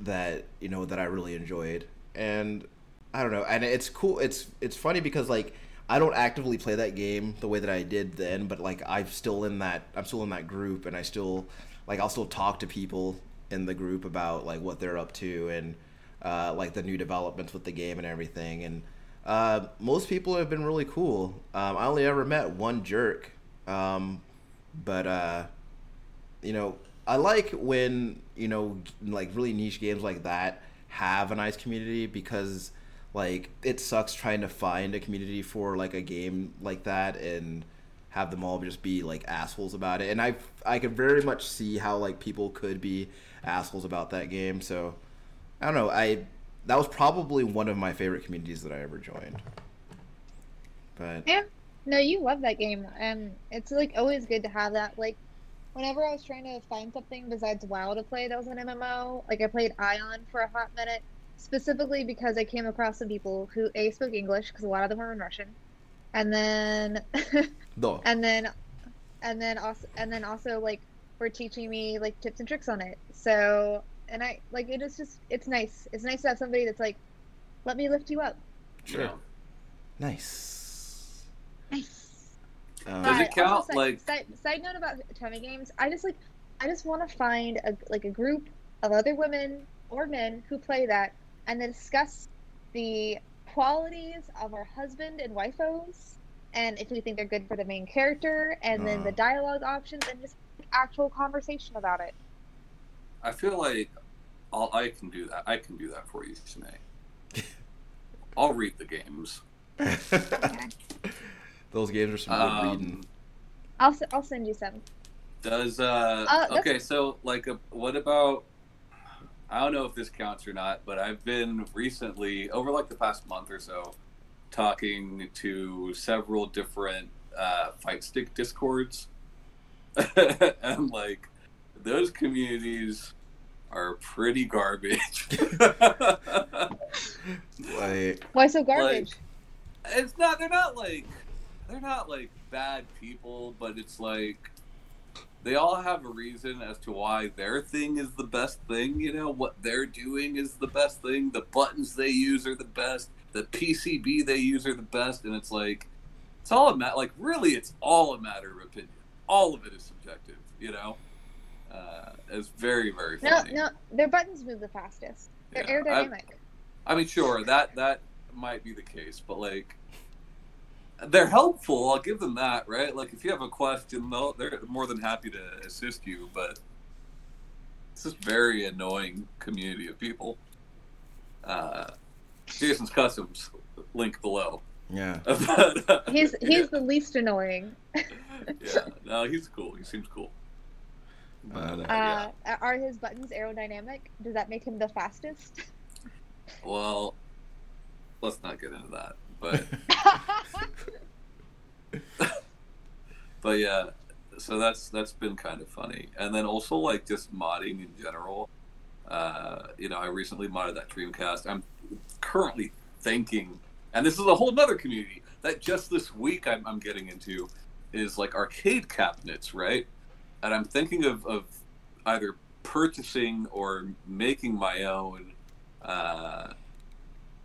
that you know that I really enjoyed, and I don't know, and it's cool. It's it's funny because like I don't actively play that game the way that I did then, but like I'm still in that I'm still in that group, and I still like I'll still talk to people in the group about like what they're up to and uh, like the new developments with the game and everything, and uh, most people have been really cool. Um, I only ever met one jerk, um, but uh, you know, I like when you know, like really niche games like that have a nice community because like it sucks trying to find a community for like a game like that and have them all just be like assholes about it. And I I could very much see how like people could be assholes about that game. So I don't know. I that was probably one of my favorite communities that I ever joined. But
Yeah. No, you love that game, and it's like always good to have that. Like, whenever I was trying to find something besides WoW to play that was an MMO, like I played Aion for a hot minute, specifically because I came across some people who a spoke English because a lot of them were in Russian, and then [laughs]
no.
and then and then also and then also like were teaching me like tips and tricks on it. So and I like it is just it's nice. It's nice to have somebody that's like, let me lift you up.
you
Sure.
know.
Nice.
Nice.
Um,
Does it count,
also, side,
like-
side, side note about Temy games? I just like I just want to find a like a group of other women or men who play that and then discuss the qualities of our husband and waifus and if we think they're good for the main character and then the
Uh.
dialogue options and just actual conversation about it.
I feel like I'll, I can do that. I can do that for you, Shanae. [laughs] I'll read the games. [laughs]
Those games are some good
Um,
reading.
I'll s- I'll send you some.
Does uh
Uh,
okay? So like, uh, what about? I don't know if this counts or not, but I've been recently over like the past month or so talking to several different uh, fight stick discords, [laughs] and like those communities are pretty garbage. [laughs]
Like,
Why so garbage?
it's not they're not like they're not like bad people but it's like they all have a reason as to why their thing is the best thing you know? What they're doing is the best thing. The buttons they use are the best. The pcb they use are the best. And it's like it's all a matter like really it's all a matter of opinion. All of it is subjective you know? Uh, it's very very
no,
funny.
no, their buttons move the fastest. They're
Yeah, I-
aerodynamic.
I mean, sure, that that might be the case, but like, they're helpful. I'll give them that, right? Like, if you have a question, they'll, they're more than happy to assist you. But it's just very annoying community of people. Uh, Jason's Customs link below.
yeah. [laughs]
But, uh,
He's [laughs] he's
yeah,
the least annoying.
yeah, no, he's cool. He seems cool. But, uh, yeah.
Uh, are his buttons aerodynamic? Does that make him the fastest?
Well, let's not get into that. But [laughs] [laughs] but yeah so that's that's been kind of funny. And then also like just modding in general uh you know i recently modded that dreamcast. I'm currently thinking and this is a whole nother community that just this week i'm, I'm getting into is like arcade cabinets right? And i'm thinking of, of either purchasing or making my own uh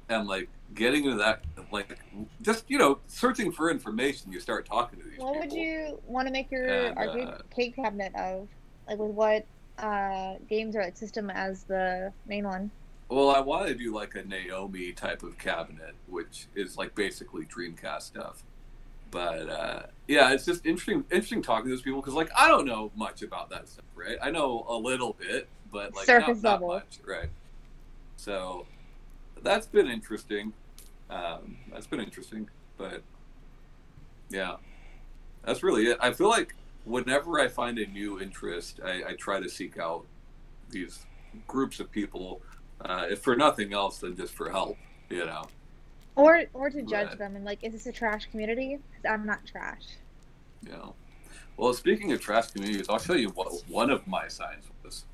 and like getting into that like just you know searching for information you start talking to these people.
what
people
would you want to make your
And,
arcade
uh,
cake cabinet of? Like with what uh, games or like system as the main one?
Well, I want to do like a Naomi type of cabinet, which is like basically Dreamcast stuff. But uh, yeah, it's just interesting, interesting talking to those people because like I don't know much about that stuff, right? I know a little bit, but like
Surface
not, not much, right? So that's been interesting. Um, that's been interesting, but yeah, that's really it. I feel like whenever I find a new interest, I, I try to seek out these groups of people uh, if for nothing else than just for help, you know.
Or or to judge
Right.
them and like, is this a trash community? 'Cause I'm not trash.
Yeah. Well, speaking of trash communities, I'll show you what one of my signs was.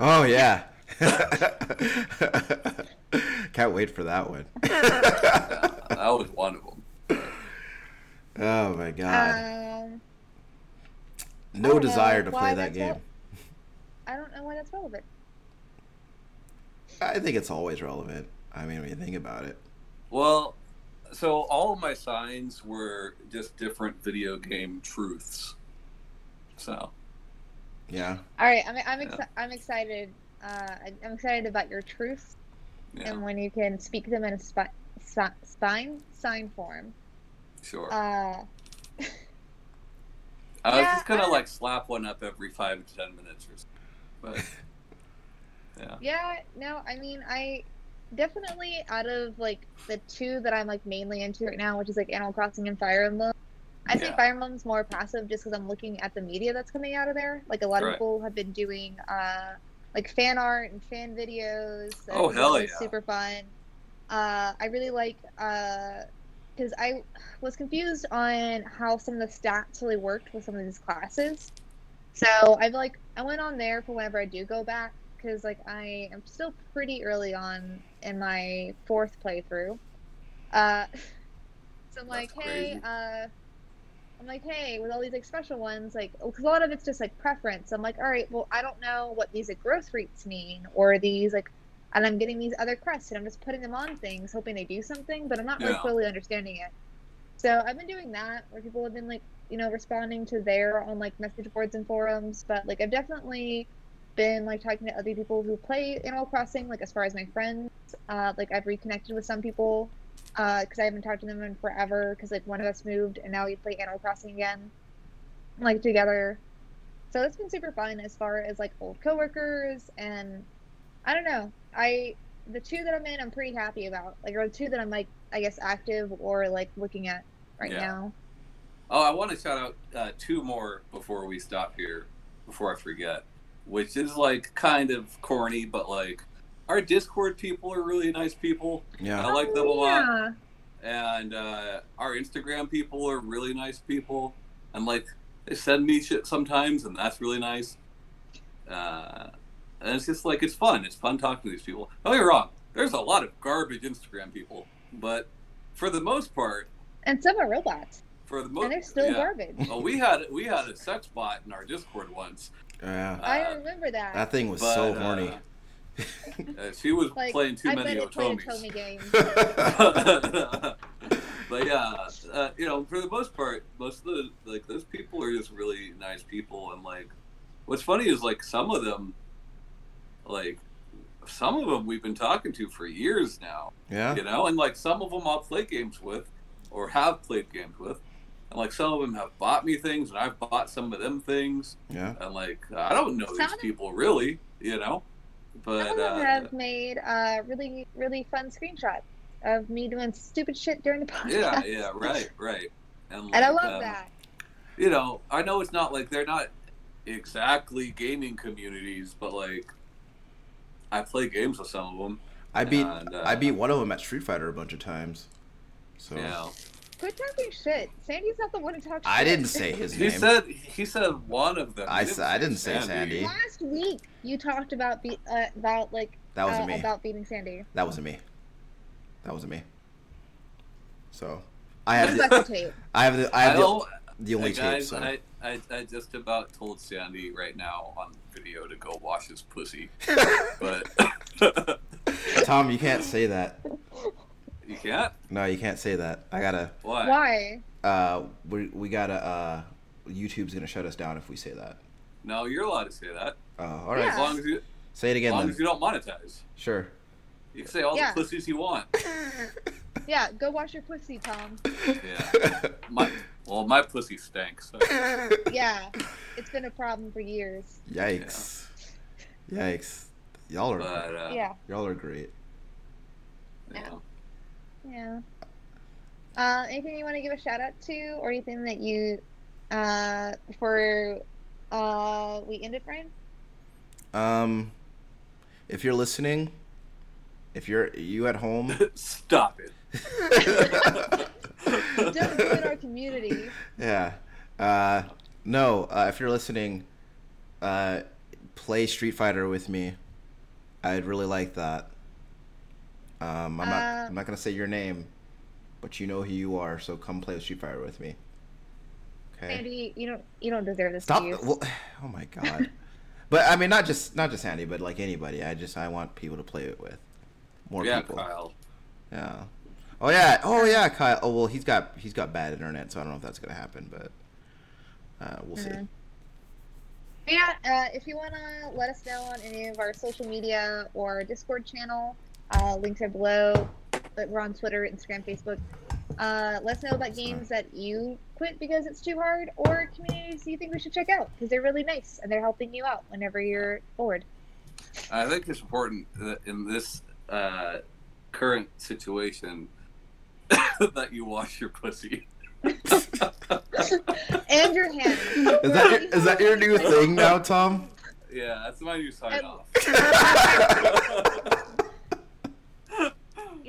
Oh yeah. [laughs] Can't wait for that one. [laughs]
that was one of them.
oh my god.
Um,
no desire to play that game.
all- I don't know why that's relevant.
I think it's always relevant. I mean, when you think about it.
Well, so all of my signs were just different video game truths. So
Yeah.
All right, I'm I'm, exci-
Yeah.
I'm excited. Uh, I'm excited about your truths
yeah,
and when you can speak them in a spi- si- sign sign form.
sure.
Uh,
I was [laughs]
yeah,
just gonna
I-
like slap one up every five to ten minutes or something. But [laughs] yeah,
yeah, no, I mean, I definitely out of like the two that I'm like mainly into right now, which is like Animal Crossing and Fire Emblem. I
Yeah.
Fire Emblem's more passive just because I'm looking at the media that's coming out of there. Like a lot of people have been doing uh, like fan art and fan videos. so
Oh, hell yeah.
Super fun. Uh, I really like because I was confused on how some of the stats really worked with some of these classes. So I've like I went on there for whenever I do go back because like I am still pretty early on in my fourth playthrough. Uh, [laughs] so I'm like,
That's
hey,
crazy.
uh, I'm like, hey, with all these like special ones, like, because a lot of it's just like preference. I'm like, all right, well, I don't know what these like growth rates mean, or these like, and I'm getting these other crests, and I'm just putting them on things, hoping they do something, but I'm not really
Yeah.
fully understanding it. So I've been doing that, where people have been like, you know, responding to there on like message boards and forums, but like I've definitely been like talking to other people who play Animal Crossing, like as far as my friends, uh, like I've reconnected with some people because I haven't talked to them in forever because like one of us moved and now we play Animal Crossing again, like together. So it's been super fun as far as like old coworkers and I don't know. I the two that I'm in, I'm pretty happy about. Like, or the two that I'm like, I guess, active or like looking at right
Yeah.
now.
Oh, I want to shout out uh, two more before we stop here, before I forget, which is like kind of corny, but like our Discord people are really nice people,
Yeah.
I like them a lot. and uh, our Instagram people are really nice people, and like they send me shit sometimes, and that's really nice. Uh, and it's just like it's fun. It's fun talking to these people. Don't get me wrong. There's a lot of garbage Instagram people, but for the most part,
And some are robots,
for the most,
and they're still garbage.
Well, we had we had a sex bot in our Discord once.
Yeah,
I
Uh,
remember that.
that thing was
but,
so
uh,
horny.
Uh, she was
like,
playing too
I
many
bet it played a
otomis.
Tomy game. [laughs]
but yeah, uh, you know, for the most part, most of the like those people are just really nice people, and like, what's funny is like some of them, like, some of them we've been talking to for years now,
yeah,
you know, and like some of them I'll play games with, or have played games with, and like some of them have bought me things, and I've bought some of them things,
yeah.
and like I don't know
Some
these people really, you know, but
Some of them
uh,
have made a really, really fun screenshot of me doing stupid shit during the podcast. [laughs]
yeah, yeah, right, right, and,
And I love
um,
that.
you know, I know it's not like they're not exactly gaming communities, but like I play games with some of them.
I beat
and, uh,
I beat one of them at Street Fighter a bunch of times. So
You know,
Quit talking shit. Sandy's not the one who talks
I didn't say his name.
he said he said one of them.
I
He
s- I didn't say Sandy.
Last week you talked about be- uh, about like
that wasn't
uh,
me.
about beating Sandy.
That wasn't me. That wasn't me. So I have
Where's
the,
that tape? [laughs]
I have the I
I
have the,
don't.
the only
Hey,
tape.
guys,
So
I, I, I just about told Sandy right now on video to go wash his pussy, [laughs] but [laughs]
Tom, you can't say that.
You can't.
No, you can't say that. I gotta.
Why?
Why?
Uh, we we gotta. Uh, YouTube's gonna shut us down if we say that.
No, you're allowed to say that
Oh, all right.
as long as you,
Say it again.
as long
then.
as you don't monetize.
Sure.
You can say all
Yeah.
the pussies you want. [laughs]
Yeah, go wash your pussy, Tom.
Yeah. My well, my pussy stinks. So. [laughs]
Yeah, it's been a problem for years.
Yikes. Yikes. Y'all are
But uh,
yeah,
y'all are great.
you know.
Yeah. Uh, anything you want to give a shout out to, or anything that you, uh, before uh, we end it, Brian?
Um, if you're listening, if you're you at home, [laughs]
Stop it.
Don't ruin our community.
yeah. Uh, no, uh, if you're listening, uh, play Street Fighter with me. I'd really like that. Um, I'm not.
Uh,
I'm not gonna say your name, but you know who you are. So come play Street Fighter with me. Okay.
Sandy, you don't you don't deserve this.
Stop. Well, [sighs] oh my god. [laughs] but I mean, not just not just Andy, but like anybody. I just I want people to play it with. More
yeah,
people.
Kyle.
Yeah. Oh yeah. Oh yeah, Kyle. Oh well, he's got he's got bad internet, so I don't know if that's gonna happen, but uh, we'll see.
Mhm. Yeah, uh, if you want to let us know on any of our social media or Discord channel, uh, links are below. But We're on Twitter, Instagram, Facebook. Uh, let us know about games that you quit because it's too hard, or communities you think we should check out because they're really nice and they're helping you out whenever you're bored.
I think it's important that in this uh, current situation [coughs] that you wash your pussy. [laughs]
And your hands.
Is that your, is that your new thing now, Tom?
Yeah, that's my new sign off. [laughs]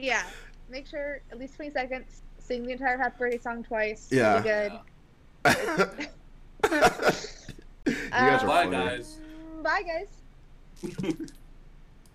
Yeah. Make sure at least 20 seconds. Sing the entire Happy Birthday song twice.
Yeah.
Really good. [laughs]
you guys are
Uh,
Bye,
funny.
guys.
Bye, guys. [laughs]